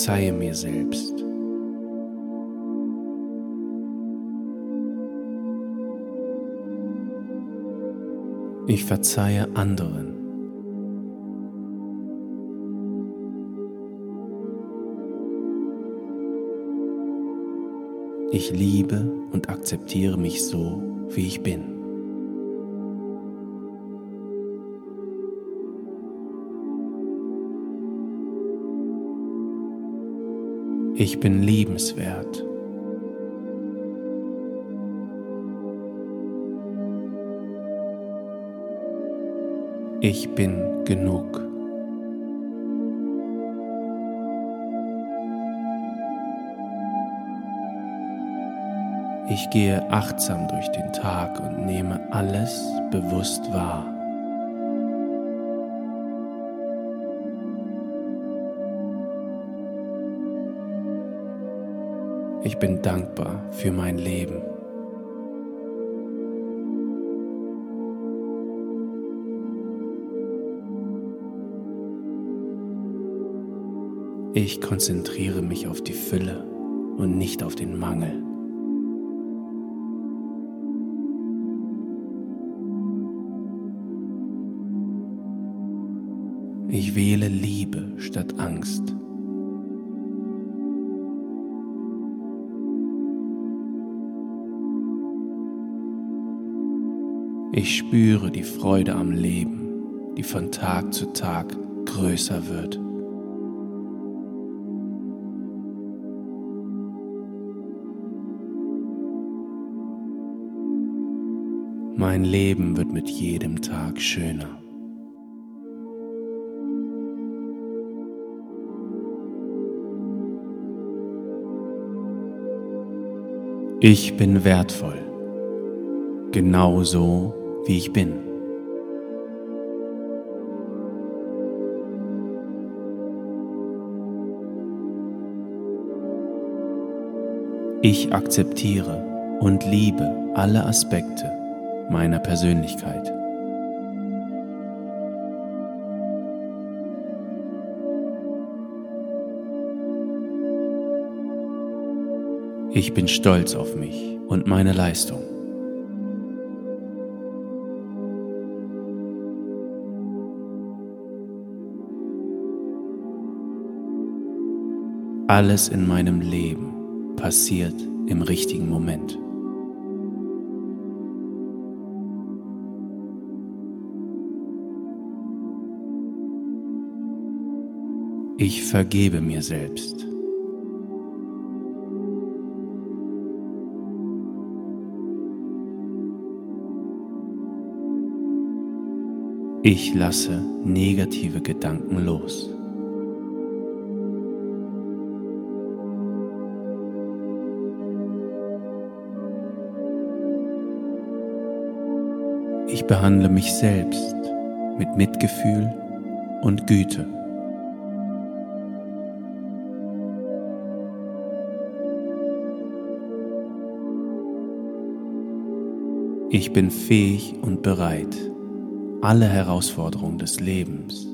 Verzeihe mir selbst. Ich verzeihe anderen. Ich liebe und akzeptiere mich so, wie ich bin. Ich bin liebenswert. Ich bin genug. Ich gehe achtsam durch den Tag und nehme alles bewusst wahr. Bin dankbar für mein Leben. Ich konzentriere mich auf die Fülle und nicht auf den Mangel. Ich wähle Ich spüre die Freude am Leben, die von Tag zu Tag größer wird. Mein Leben wird mit jedem Tag schöner. Ich bin wertvoll, genauso wie ich bin. Ich akzeptiere und liebe alle Aspekte meiner Persönlichkeit. Ich bin stolz auf mich und meine Leistung. Alles in meinem Leben passiert im richtigen Moment. Ich vergebe mir selbst. Ich lasse negative Gedanken los. Behandle mich selbst mit Mitgefühl und Güte. Ich bin fähig und bereit, alle Herausforderungen des Lebens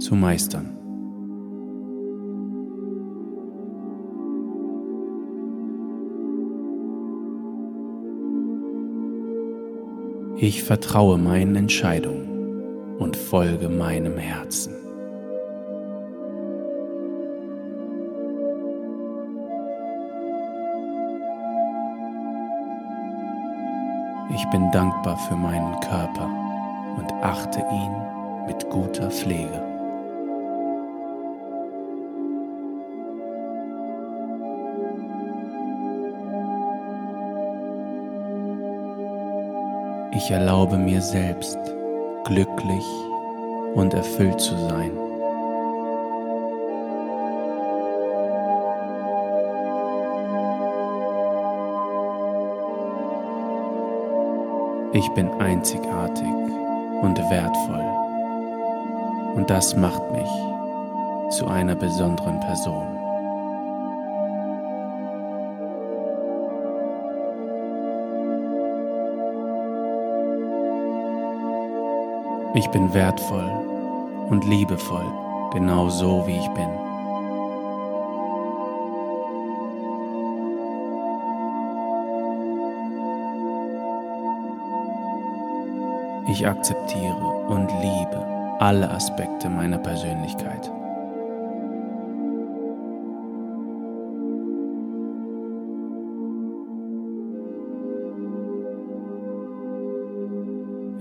zu meistern. Ich vertraue meinen Entscheidungen und folge meinem Herzen. Ich bin dankbar für meinen Körper und achte ihn mit guter Pflege. Ich erlaube mir selbst, glücklich und erfüllt zu sein. Ich bin einzigartig und wertvoll und das macht mich zu einer besonderen Person. Ich bin wertvoll und liebevoll, genau so wie ich bin. Ich akzeptiere und liebe alle Aspekte meiner Persönlichkeit.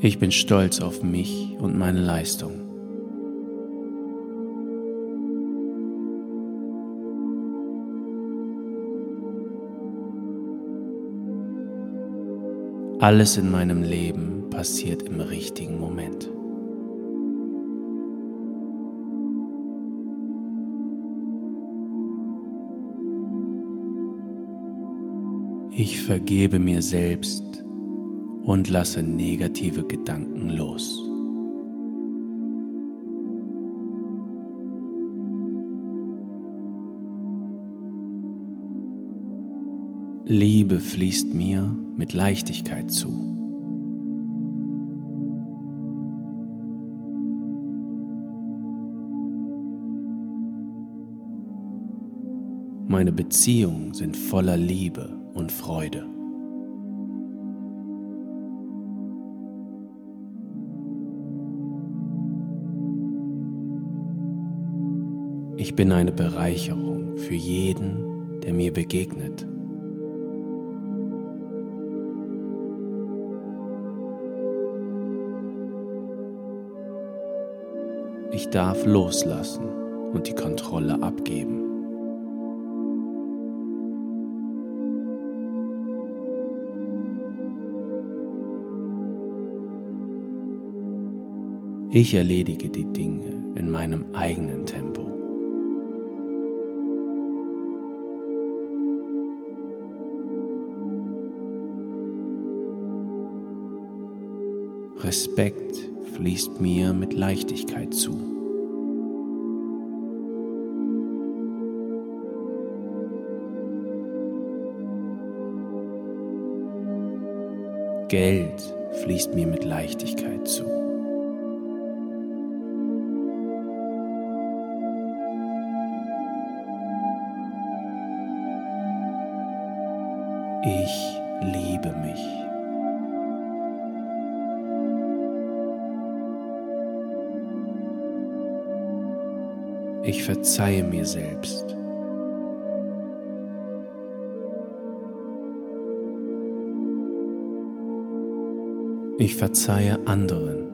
Ich bin stolz auf mich und meine Leistung. Alles in meinem Leben passiert im richtigen Moment. Ich vergebe mir selbst und lasse negative Gedanken los. Liebe fließt mir mit Leichtigkeit zu. Meine Beziehungen sind voller Liebe und Freude. Bin eine Bereicherung für jeden, der mir begegnet. Ich darf loslassen und die Kontrolle abgeben. Ich erledige die Dinge in meinem eigenen Tempo. Respekt fließt mir mit Leichtigkeit zu. Geld fließt mir mit Leichtigkeit zu. Verzeihe mir selbst. Ich verzeihe anderen.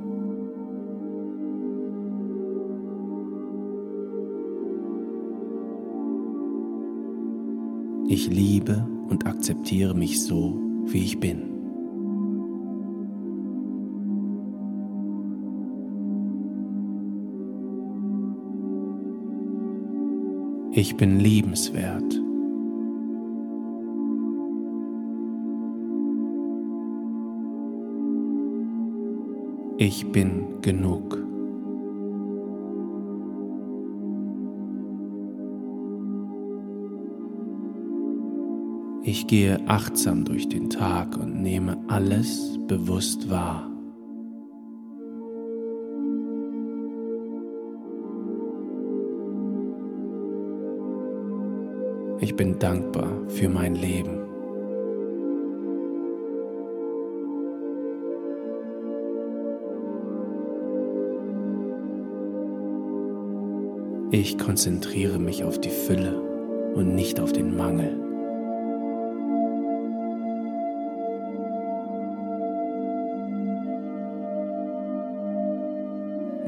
Ich liebe und akzeptiere mich so, wie ich bin. Ich bin liebenswert. Ich bin genug. Ich gehe achtsam durch den Tag und nehme alles bewusst wahr. Ich bin dankbar für mein Leben. Ich konzentriere mich auf die Fülle und nicht auf den Mangel.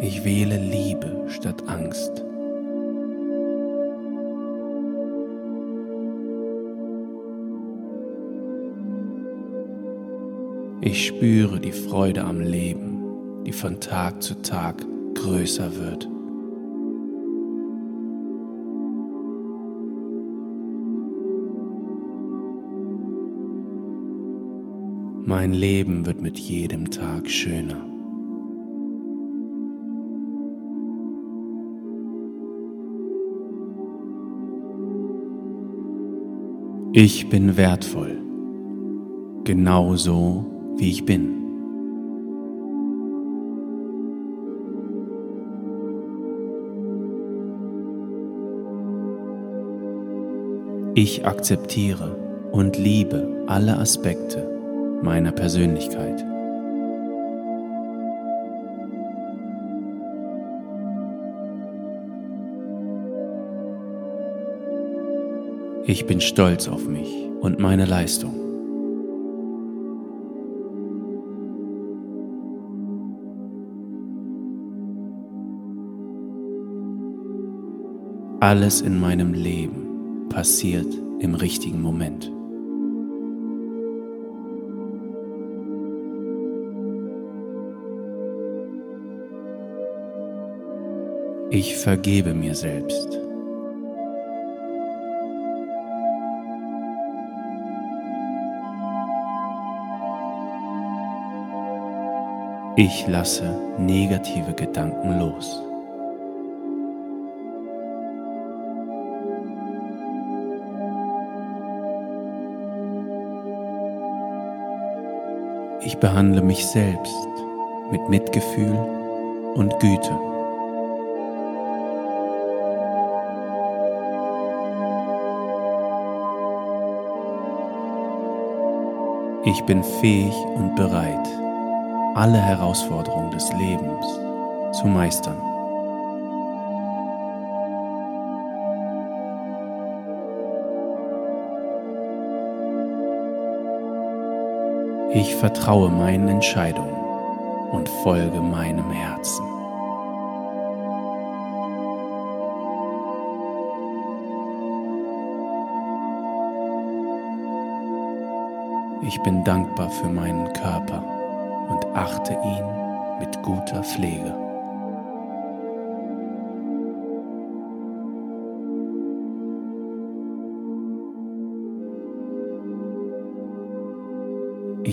Ich wähle Liebe statt Angst. Ich spüre die Freude am Leben, die von Tag zu Tag größer wird. Mein Leben wird mit jedem Tag schöner. Ich bin wertvoll, genauso wie ich bin. Ich akzeptiere und liebe alle Aspekte meiner Persönlichkeit. Ich bin stolz auf mich und meine Leistung. Alles in meinem Leben passiert im richtigen Moment. Ich vergebe mir selbst. Ich lasse negative Gedanken los. Ich behandle mich selbst mit Mitgefühl und Güte. Ich bin fähig und bereit, alle Herausforderungen des Lebens zu meistern. Ich vertraue meinen Entscheidungen und folge meinem Herzen. Ich bin dankbar für meinen Körper und achte ihn mit guter Pflege.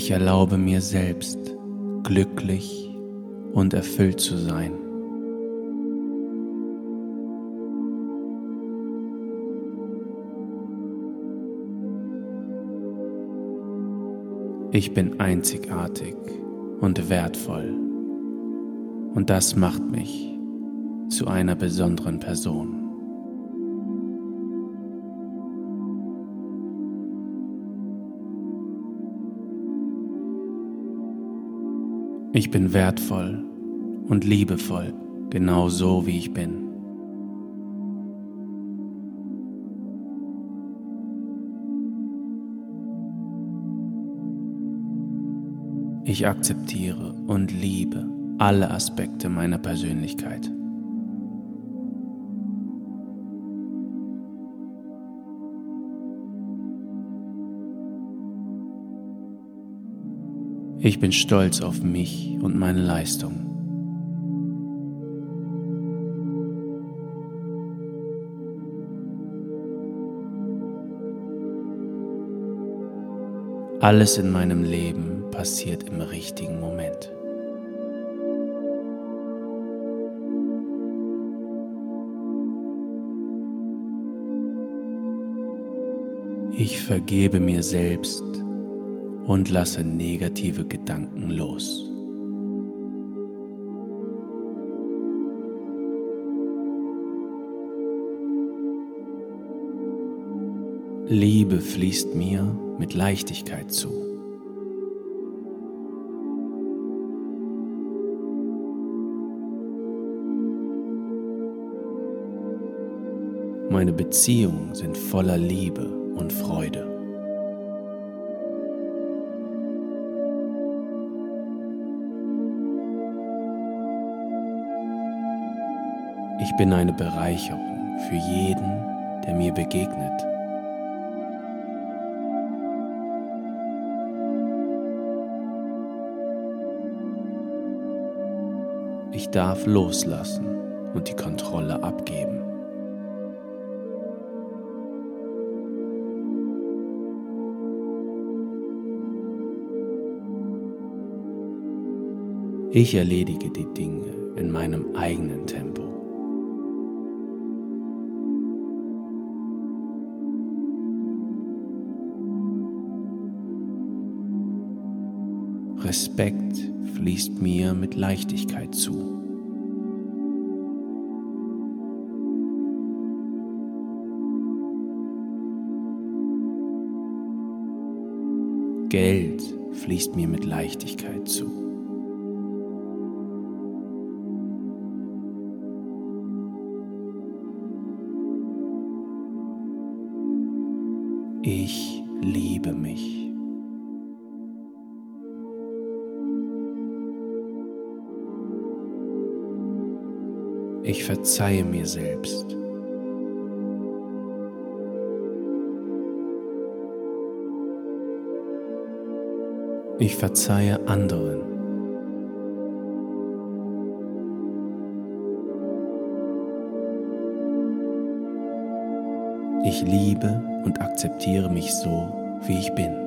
Ich erlaube mir selbst, glücklich und erfüllt zu sein. Ich bin einzigartig und wertvoll und das macht mich zu einer besonderen Person. Ich bin wertvoll und liebevoll, genau so wie ich bin. Ich akzeptiere und liebe alle Aspekte meiner Persönlichkeit. Ich bin stolz auf mich und meine Leistung. Alles in meinem Leben passiert im richtigen Moment. Ich vergebe mir selbst und lasse negative Gedanken los. Liebe fließt mir mit Leichtigkeit zu. Meine Beziehungen sind voller Liebe und Freude. Ich bin eine Bereicherung für jeden, der mir begegnet. Ich darf loslassen und die Kontrolle abgeben. Ich erledige die Dinge in meinem eigenen Tempo. Respekt fließt mir mit Leichtigkeit zu. Geld fließt mir mit Leichtigkeit zu. Verzeihe mir selbst. Ich verzeihe anderen. Ich liebe und akzeptiere mich so, wie ich bin.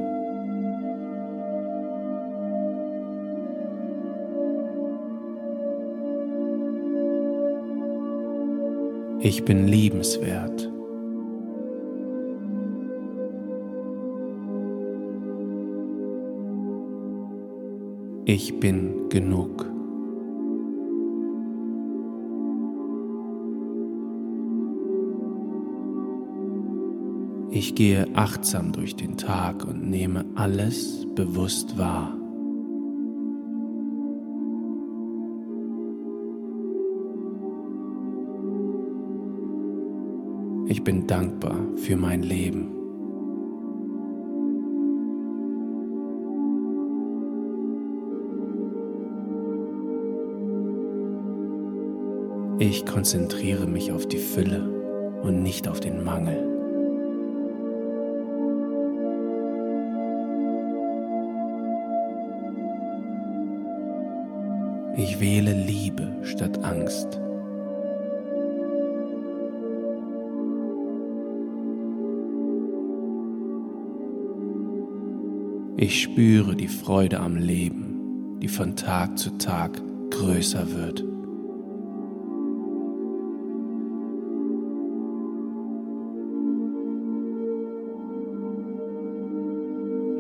Ich bin liebenswert. Ich bin genug. Ich gehe achtsam durch den Tag und nehme alles bewusst wahr. Bin dankbar für mein Leben. Ich konzentriere mich auf die Fülle und nicht auf den Mangel. Ich wähle Liebe statt Angst. Ich spüre die Freude am Leben, die von Tag zu Tag größer wird.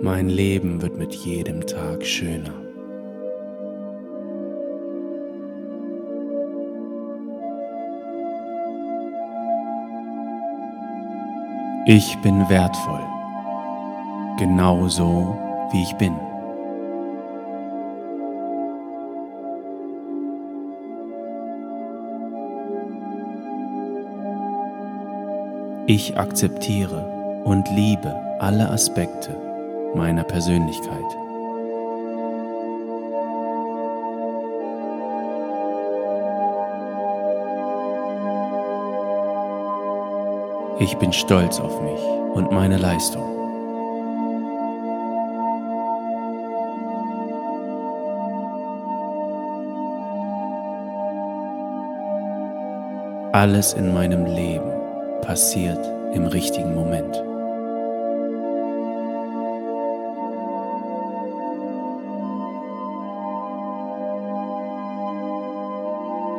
Mein Leben wird mit jedem Tag schöner. Ich bin wertvoll, genauso wie ich bin. Ich akzeptiere und liebe alle Aspekte meiner Persönlichkeit. Ich bin stolz auf mich und meine Leistung. Alles in meinem Leben passiert im richtigen Moment.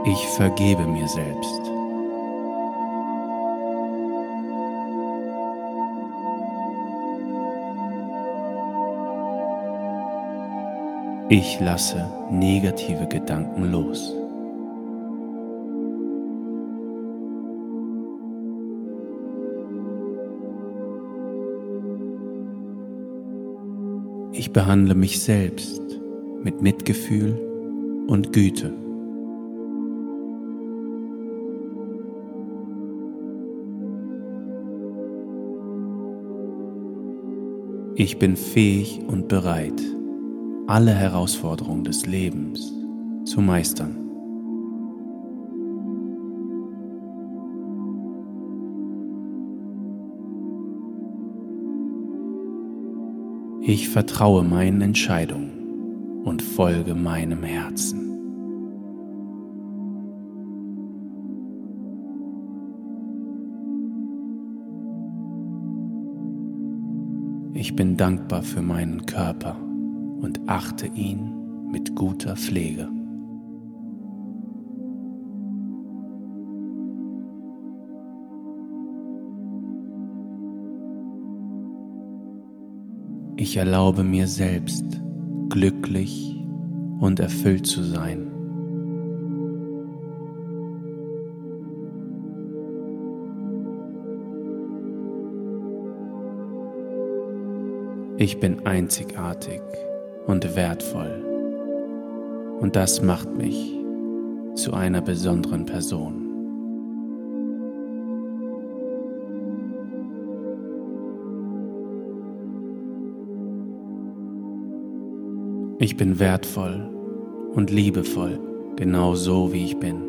Ich vergebe mir selbst. Ich lasse negative Gedanken los. Ich behandle mich selbst mit Mitgefühl und Güte. Ich bin fähig und bereit, alle Herausforderungen des Lebens zu meistern. Ich vertraue meinen Entscheidungen und folge meinem Herzen. Ich bin dankbar für meinen Körper und achte ihn mit guter Pflege. Ich erlaube mir selbst, glücklich und erfüllt zu sein. Ich bin einzigartig und wertvoll und das macht mich zu einer besonderen Person. Ich bin wertvoll und liebevoll, genau so wie ich bin.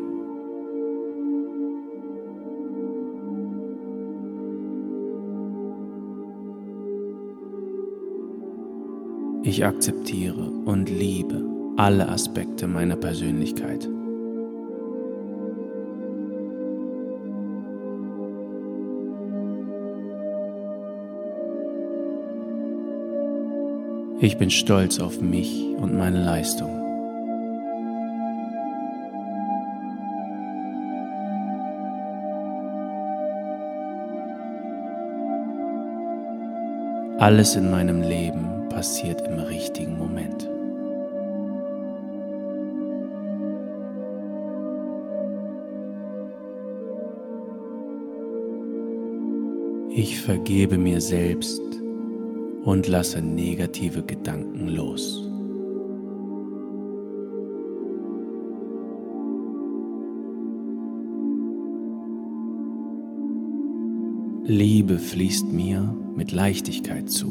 Ich akzeptiere und liebe alle Aspekte meiner Persönlichkeit. Ich bin stolz auf mich und meine Leistung. Alles in meinem Leben passiert im richtigen Moment. Ich vergebe mir selbst und lasse negative Gedanken los. Liebe fließt mir mit Leichtigkeit zu.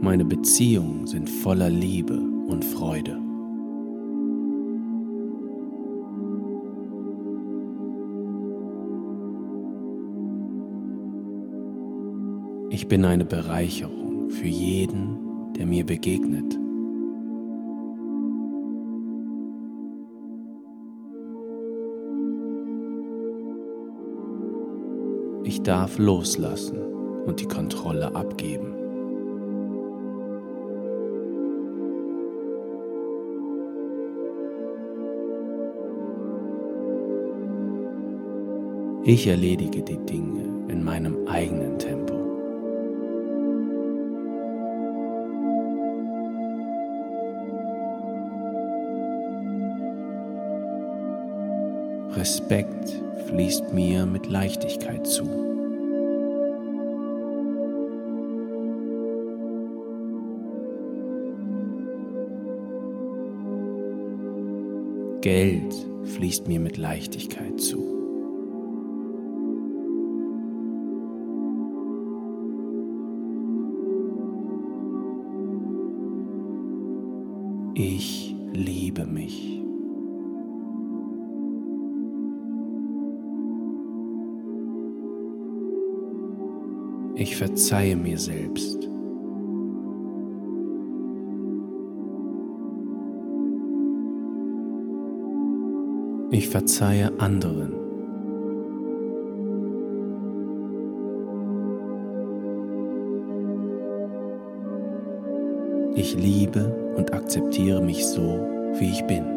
Meine Beziehungen sind voller Liebe und Freude. Ich bin eine Bereicherung für jeden, der mir begegnet. Ich darf loslassen und die Kontrolle abgeben. Ich erledige die Dinge in meinem eigenen Tempo. Respekt fließt mir mit Leichtigkeit zu. Geld fließt mir mit Leichtigkeit zu. verzeihe mir selbst. Ich verzeihe anderen. Ich liebe und akzeptiere mich so, wie ich bin.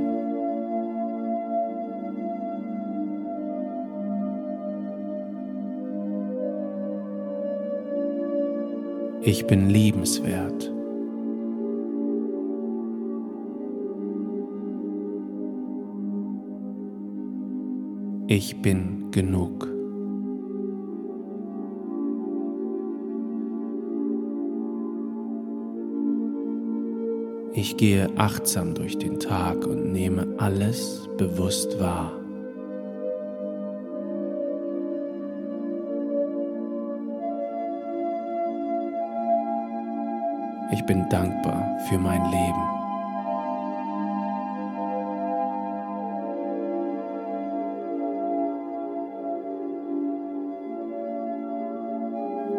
Ich bin liebenswert. Ich bin genug. Ich gehe achtsam durch den Tag und nehme alles bewusst wahr. Bin dankbar für mein Leben.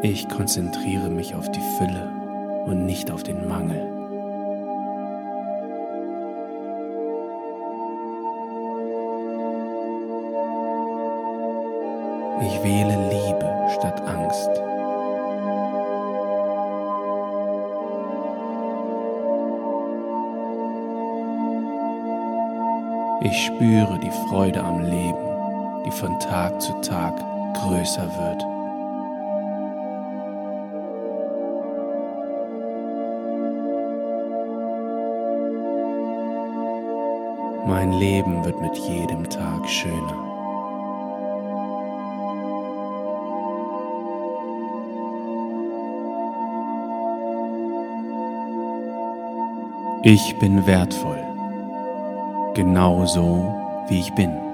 Ich konzentriere mich auf die Fülle und nicht auf den Mangel. Größer wird. Mein Leben wird mit jedem Tag schöner. Ich bin wertvoll, genau so wie ich bin.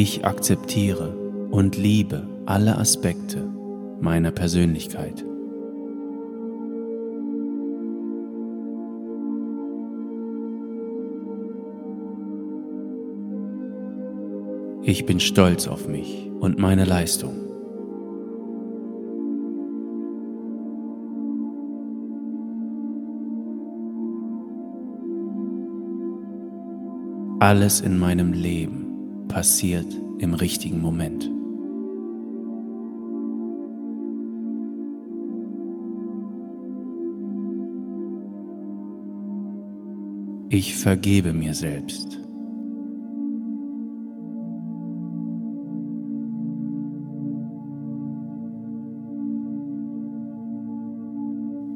Ich akzeptiere und liebe alle Aspekte meiner Persönlichkeit. Ich bin stolz auf mich und meine Leistung. Alles in meinem Leben passiert im richtigen Moment. Ich vergebe mir selbst.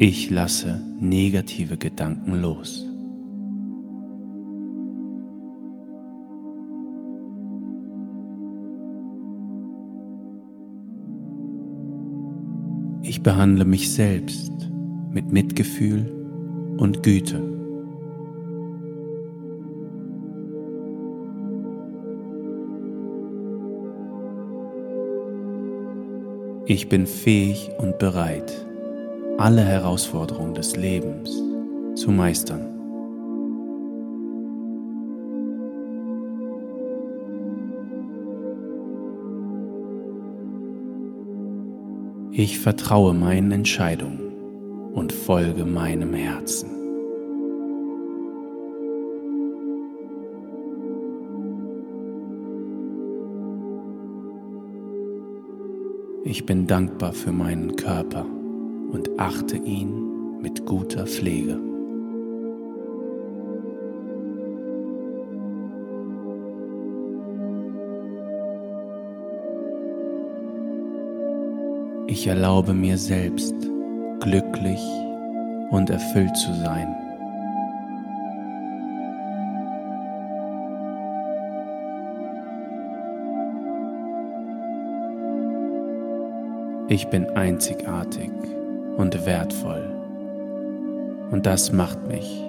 Ich lasse negative Gedanken los. Ich behandle mich selbst mit Mitgefühl und Güte. Ich bin fähig und bereit, alle Herausforderungen des Lebens zu meistern. Ich vertraue meinen Entscheidungen und folge meinem Herzen. Ich bin dankbar für meinen Körper und achte ihn mit guter Pflege. Ich erlaube mir selbst, glücklich und erfüllt zu sein. Ich bin einzigartig und wertvoll. Und das macht mich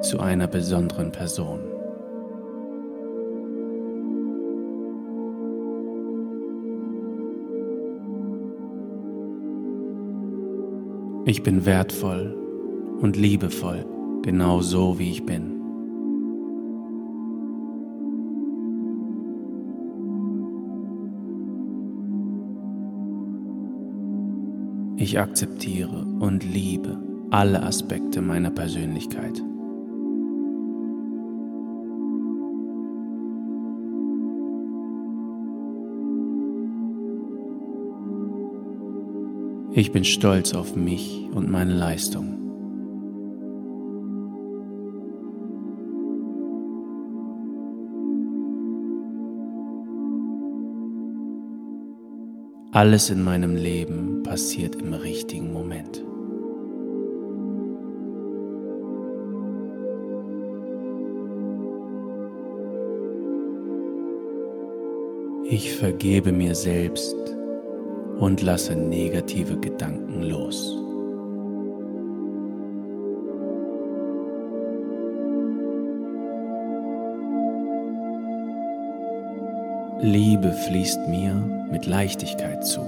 zu einer besonderen Person. Ich bin wertvoll und liebevoll, genau so wie ich bin. Ich akzeptiere und liebe alle Aspekte meiner Persönlichkeit. Ich bin stolz auf mich und meine Leistung. Alles in meinem Leben passiert im richtigen Moment. Ich vergebe mir selbst und lasse negative Gedanken los. Liebe fließt mir mit Leichtigkeit zu.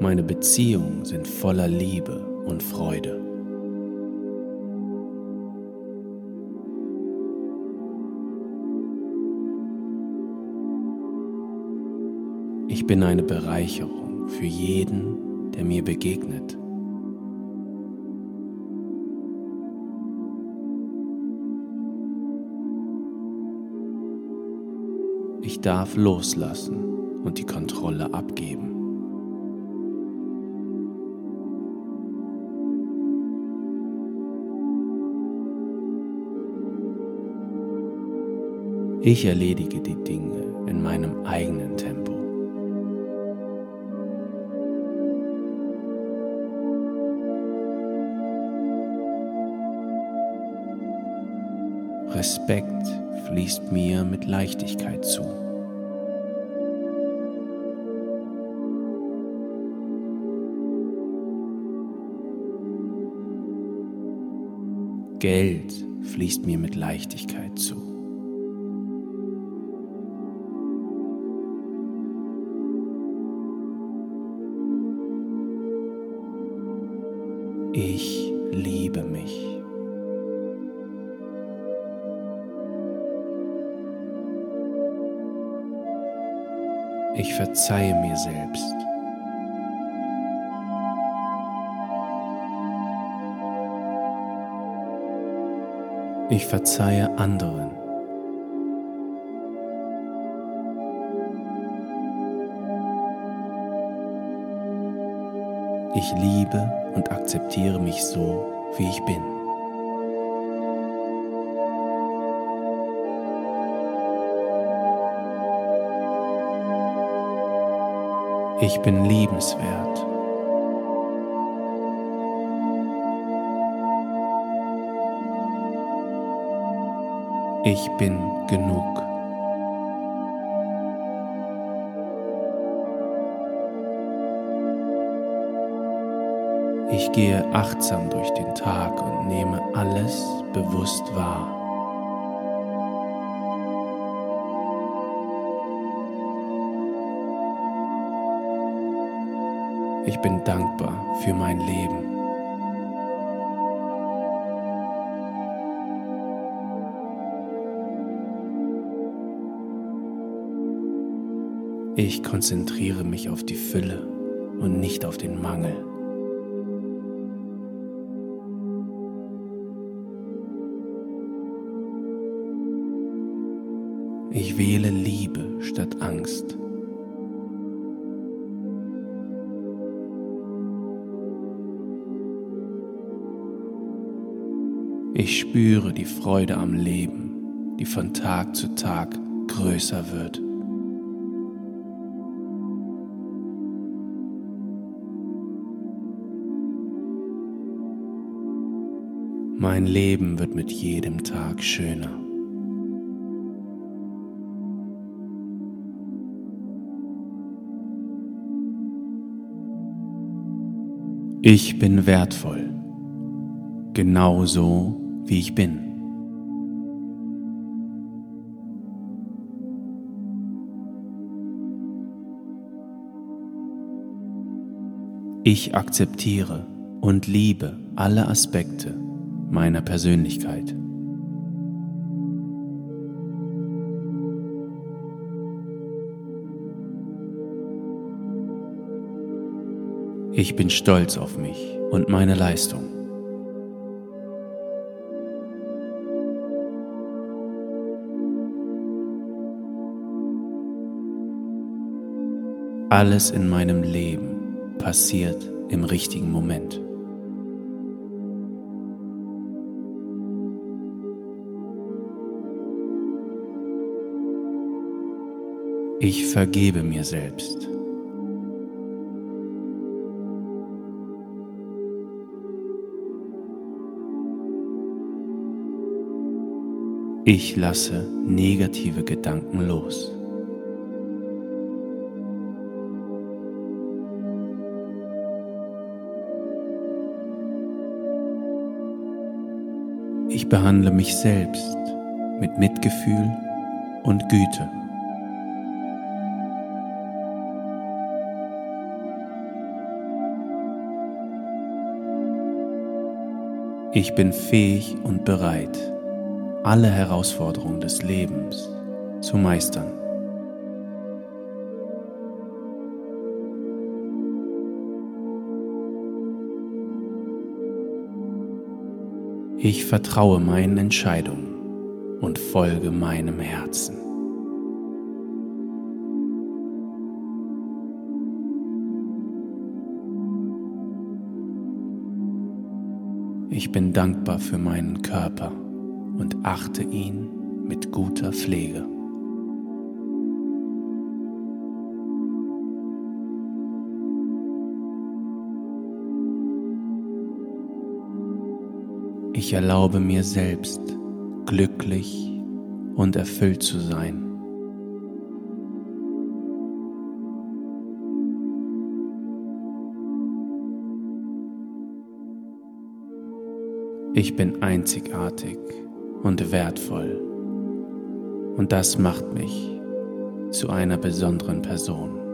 Meine Beziehungen sind voller Liebe und Freude. Ich bin eine Bereicherung für jeden, der mir begegnet. Ich darf loslassen und die Kontrolle abgeben. Ich erledige die Dinge in meinem eigenen Tempo. Respekt fließt mir mit Leichtigkeit zu. Geld fließt mir mit Leichtigkeit zu. Verzeihe mir selbst. Ich verzeihe anderen. Ich liebe und akzeptiere mich so, wie ich bin. Ich bin liebenswert. Ich bin genug. Ich gehe achtsam durch den Tag und nehme alles bewusst wahr. Bin dankbar für mein Leben. Ich konzentriere mich auf die Fülle und nicht auf den Mangel. Ich wähle spüre die Freude am Leben, die von Tag zu Tag größer wird. Mein Leben wird mit jedem Tag schöner. Ich bin wertvoll, genauso wie ich bin. Ich akzeptiere und liebe alle Aspekte meiner Persönlichkeit. Ich bin stolz auf mich und meine Leistung. Alles in meinem Leben passiert im richtigen Moment. Ich vergebe mir selbst. Ich lasse negative Gedanken los. Ich behandle mich selbst mit Mitgefühl und Güte. Ich bin fähig und bereit, alle Herausforderungen des Lebens zu meistern. Ich vertraue meinen Entscheidungen und folge meinem Herzen. Ich bin dankbar für meinen Körper und achte ihn mit guter Pflege. Ich erlaube mir selbst, glücklich und erfüllt zu sein. Ich bin einzigartig und wertvoll und das macht mich zu einer besonderen Person.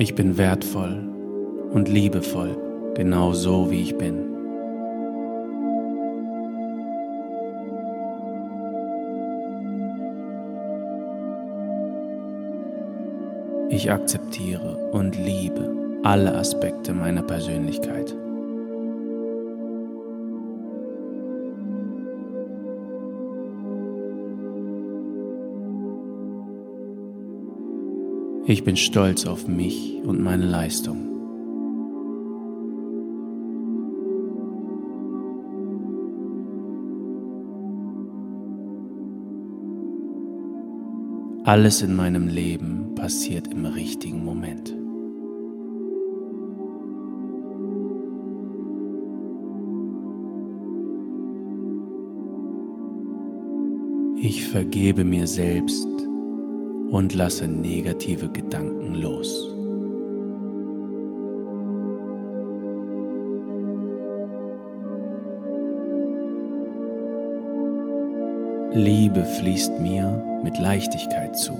Ich bin wertvoll und liebevoll, genau so wie ich bin. Ich akzeptiere und liebe alle Aspekte meiner Persönlichkeit. Ich bin stolz auf mich und meine Leistung. Alles in meinem Leben passiert im richtigen Moment. Ich vergebe mir selbst und lasse negative Gedanken los. Liebe fließt mir mit Leichtigkeit zu.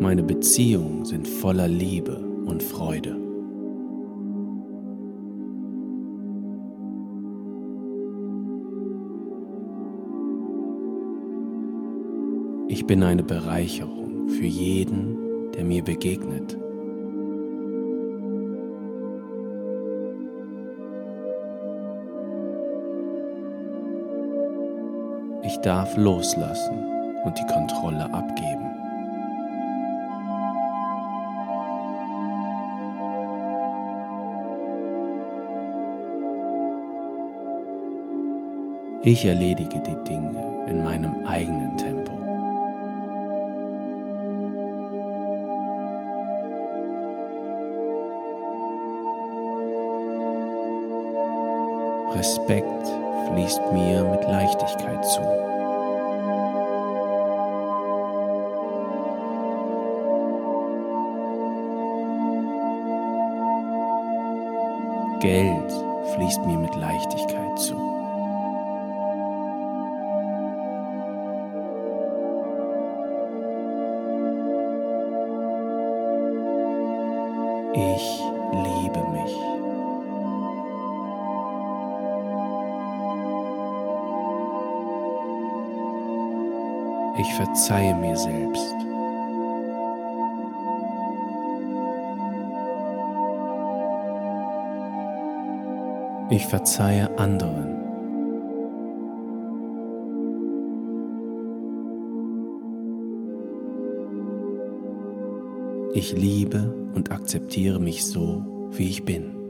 Meine Beziehungen sind voller Liebe und Freude. Ich bin eine Bereicherung für jeden, der mir begegnet. Ich darf loslassen und die Kontrolle abgeben. Ich erledige die Dinge in meinem eigenen Tempo. Fließt mir mit Leichtigkeit zu. Geld fließt mir mit Leichtigkeit zu. verzeihe mir selbst. Ich verzeihe anderen. Ich liebe und akzeptiere mich so, wie ich bin.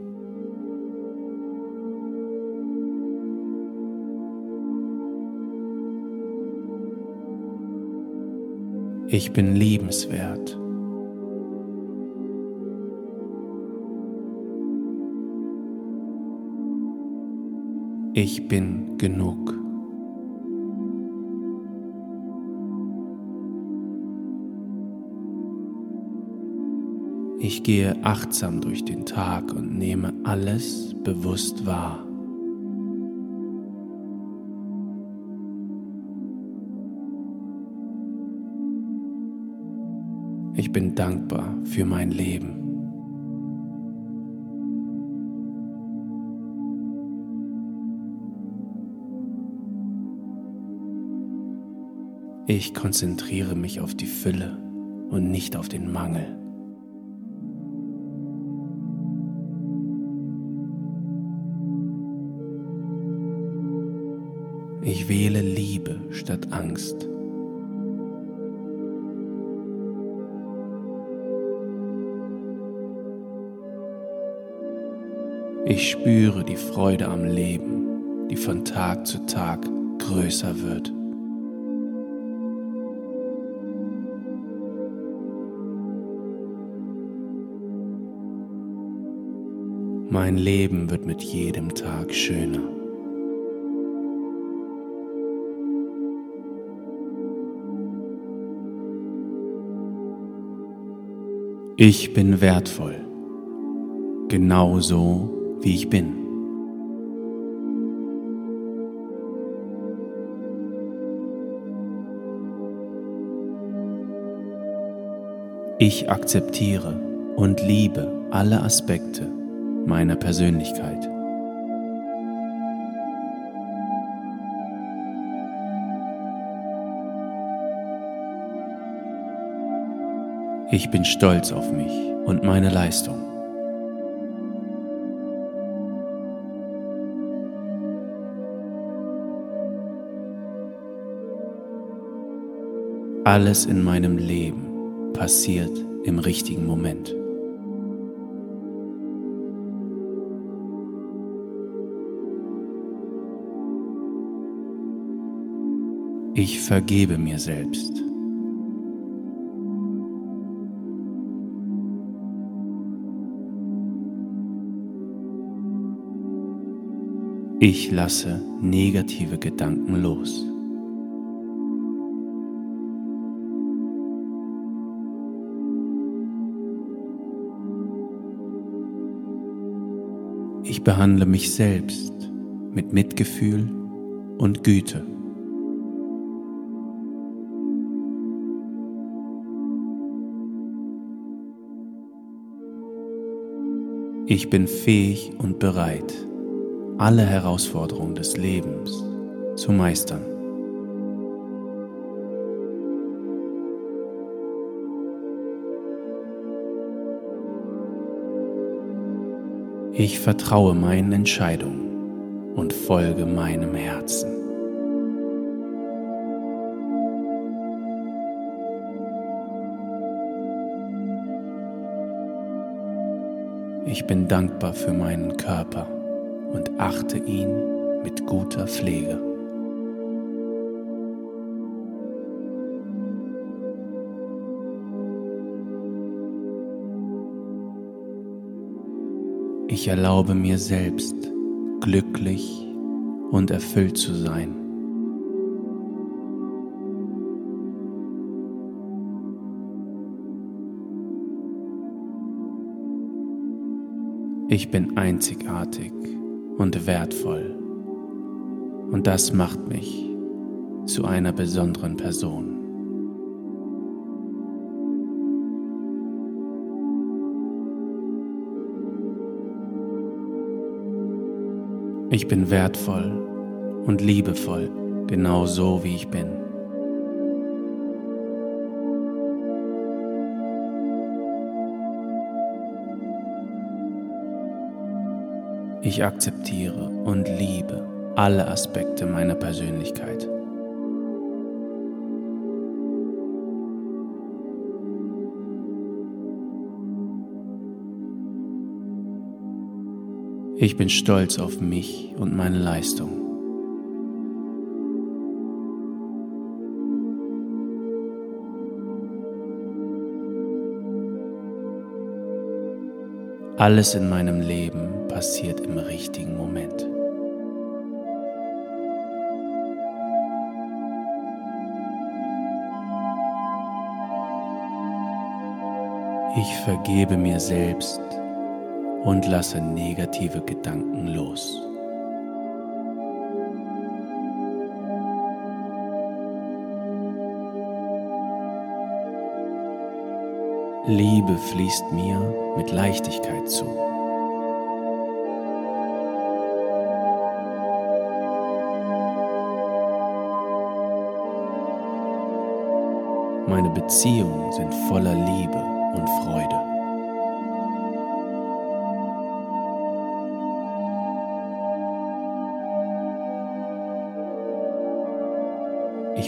Ich bin liebenswert. Ich bin genug. Ich gehe achtsam durch den Tag und nehme alles bewusst wahr. Bin dankbar für mein Leben. Ich konzentriere mich auf die Fülle und nicht auf den Mangel. Tag größer wird. Mein Leben wird mit jedem Tag schöner. Ich bin wertvoll, genauso wie ich bin. Ich akzeptiere und liebe alle Aspekte meiner Persönlichkeit. Ich bin stolz auf mich und meine Leistung. Alles in meinem Leben passiert im richtigen Moment. Ich vergebe mir selbst. Ich lasse negative Gedanken los. Behandle mich selbst mit Mitgefühl und Güte. Ich bin fähig und bereit, alle Herausforderungen des Lebens zu meistern. Ich vertraue meinen Entscheidungen und folge meinem Herzen. Ich bin dankbar für meinen Körper und achte ihn mit guter Pflege. Ich erlaube mir selbst, glücklich und erfüllt zu sein. Ich bin einzigartig und wertvoll und das macht mich zu einer besonderen Person. Ich bin wertvoll und liebevoll, genau so wie ich bin. Ich akzeptiere und liebe alle Aspekte meiner Persönlichkeit. Ich bin stolz auf mich und meine Leistung. Alles in meinem Leben passiert im richtigen Moment. Ich vergebe mir selbst und lasse negative Gedanken los. Liebe fließt mir mit Leichtigkeit zu. Meine Beziehungen sind voller Liebe und Freude.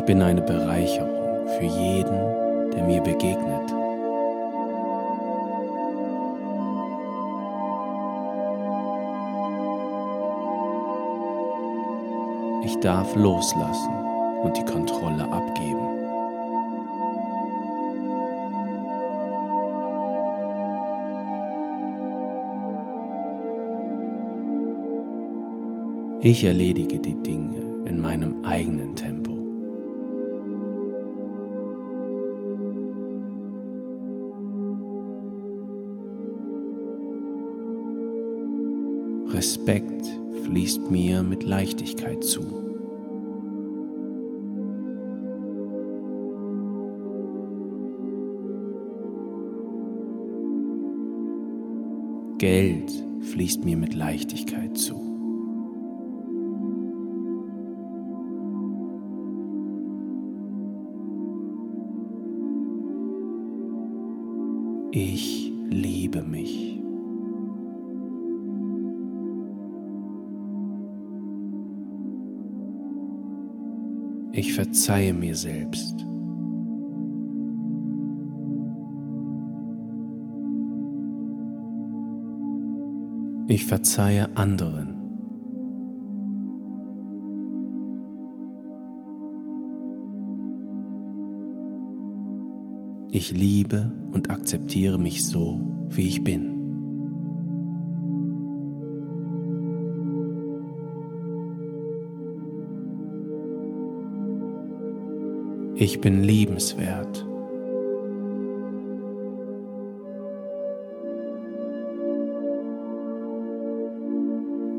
Bin eine Bereicherung für jeden, der mir begegnet. Ich darf loslassen und die Kontrolle abgeben. Ich erledige die Dinge in meinem eigenen Tempo. Mir mit Leichtigkeit zu. Geld fließt mir mit Leichtigkeit zu. Ich liebe mich. Ich verzeihe mir selbst. Ich verzeihe anderen. Ich liebe und akzeptiere mich so, wie ich bin. Ich bin liebenswert.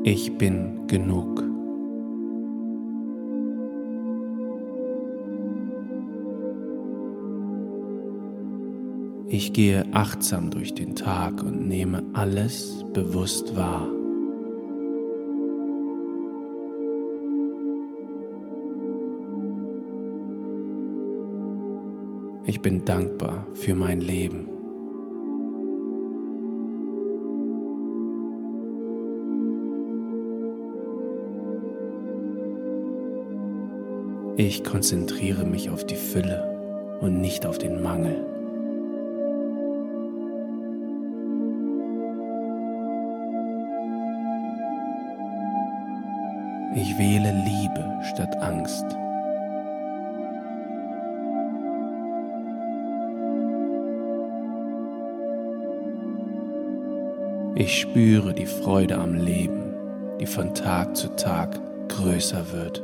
Ich bin genug. Ich gehe achtsam durch den Tag und nehme alles bewusst wahr. Ich bin dankbar für mein Leben. Ich konzentriere mich auf die Fülle und nicht auf den Mangel. Ich wähle Ich spüre die Freude am Leben, die von Tag zu Tag größer wird.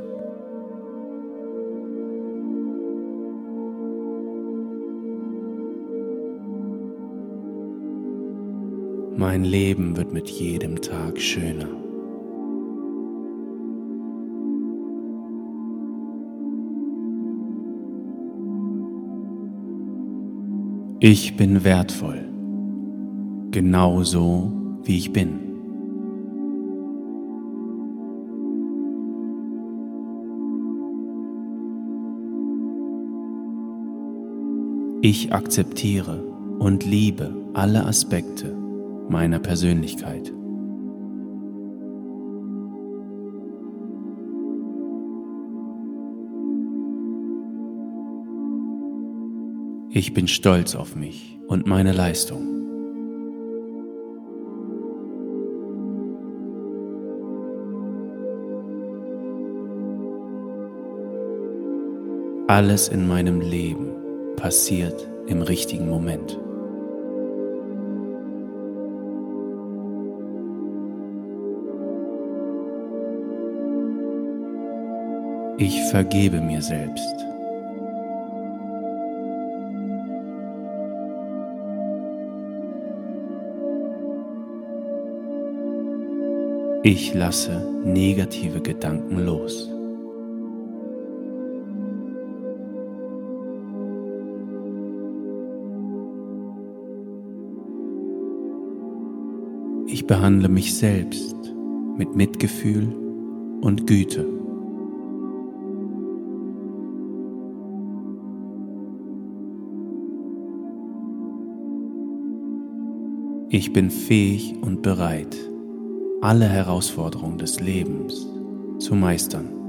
Mein Leben wird mit jedem Tag schöner. Ich bin wertvoll, genauso wie ich bin. Ich akzeptiere und liebe alle Aspekte meiner Persönlichkeit. Ich bin stolz auf mich und meine Leistung. Alles in meinem Leben passiert im richtigen Moment. Ich vergebe mir selbst. Ich lasse negative Gedanken los. Ich behandle mich selbst mit Mitgefühl und Güte. Ich bin fähig und bereit, alle Herausforderungen des Lebens zu meistern.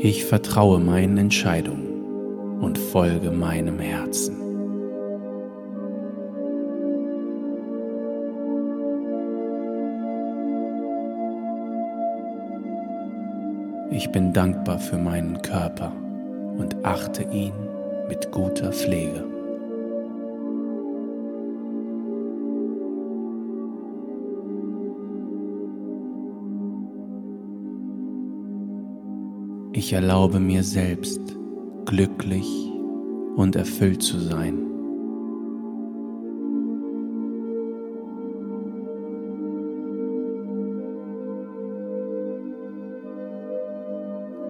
Ich vertraue meinen Entscheidungen und folge meinem Herzen. Ich bin dankbar für meinen Körper und achte ihn mit guter Pflege. Ich erlaube mir selbst, glücklich und erfüllt zu sein.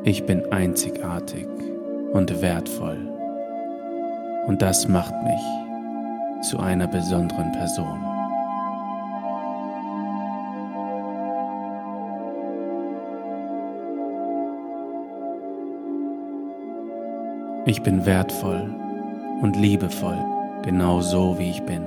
Ich bin einzigartig und wertvoll und das macht mich zu einer besonderen Person. Ich bin wertvoll und liebevoll, genau so wie ich bin.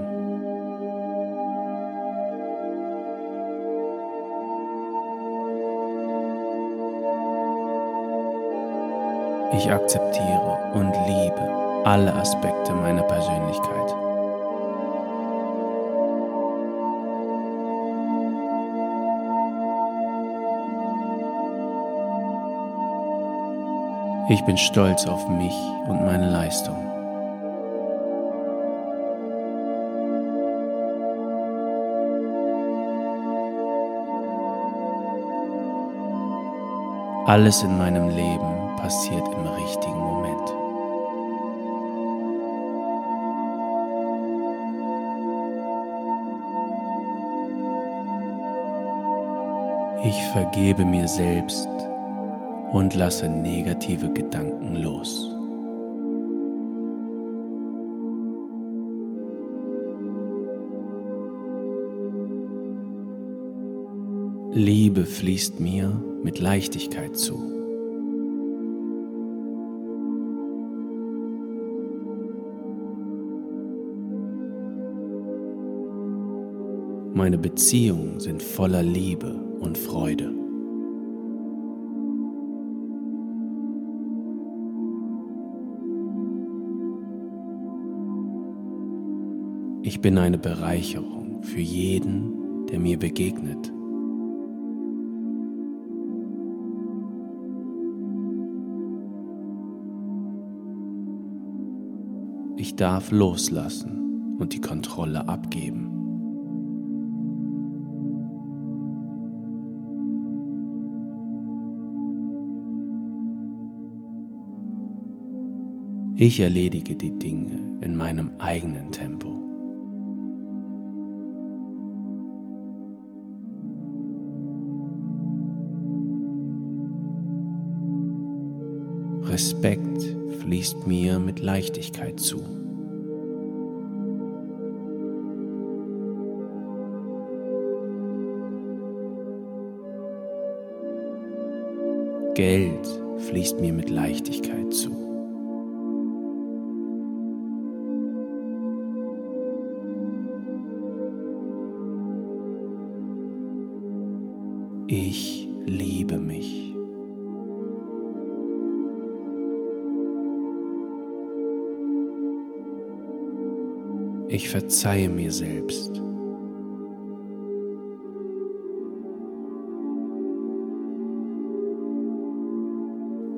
Ich akzeptiere und liebe alle Aspekte meiner Persönlichkeit. Ich bin stolz auf mich und meine Leistung. Alles in meinem Leben passiert im richtigen Moment. Ich vergebe mir selbst und lasse negative Gedanken los. Liebe fließt mir mit Leichtigkeit zu. Meine Beziehungen sind voller Liebe und Freude. Ich bin eine Bereicherung für jeden, der mir begegnet. Ich darf loslassen und die Kontrolle abgeben. Ich erledige die Dinge in meinem eigenen Tempo. Leichtigkeit zu. Geld fließt mir mit Leichtigkeit zu. Ich verzeihe mir selbst.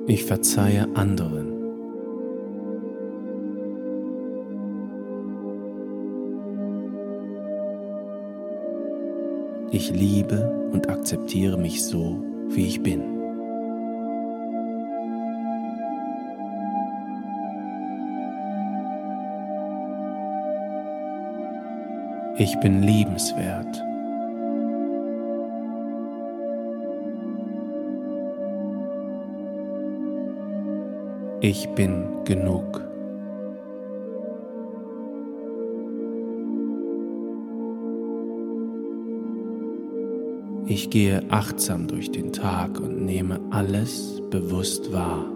Ich verzeihe anderen. Ich liebe und akzeptiere mich so, wie ich bin. Ich bin liebenswert. Ich bin genug. Ich gehe achtsam durch den Tag und nehme alles bewusst wahr.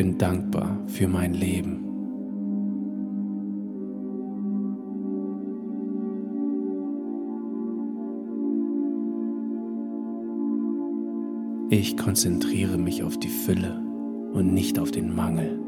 Bin dankbar für mein Leben. Ich konzentriere mich auf die Fülle und nicht auf den Mangel.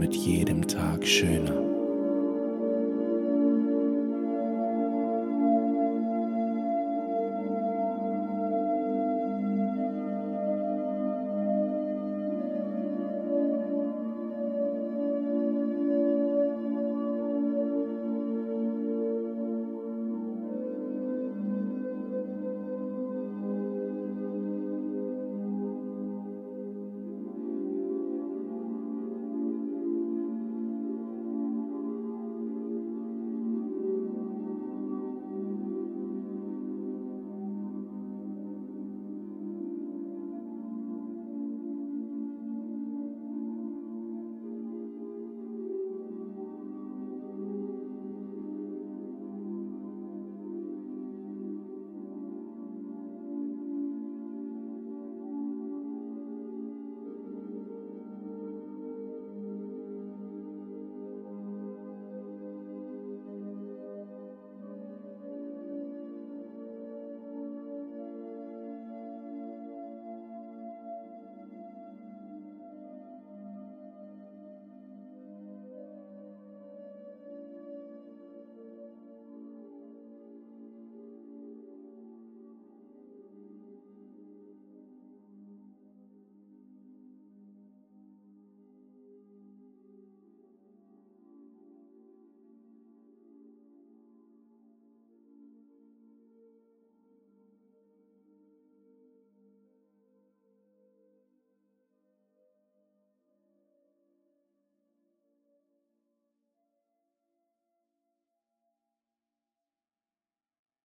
Mit jedem Tag schöner.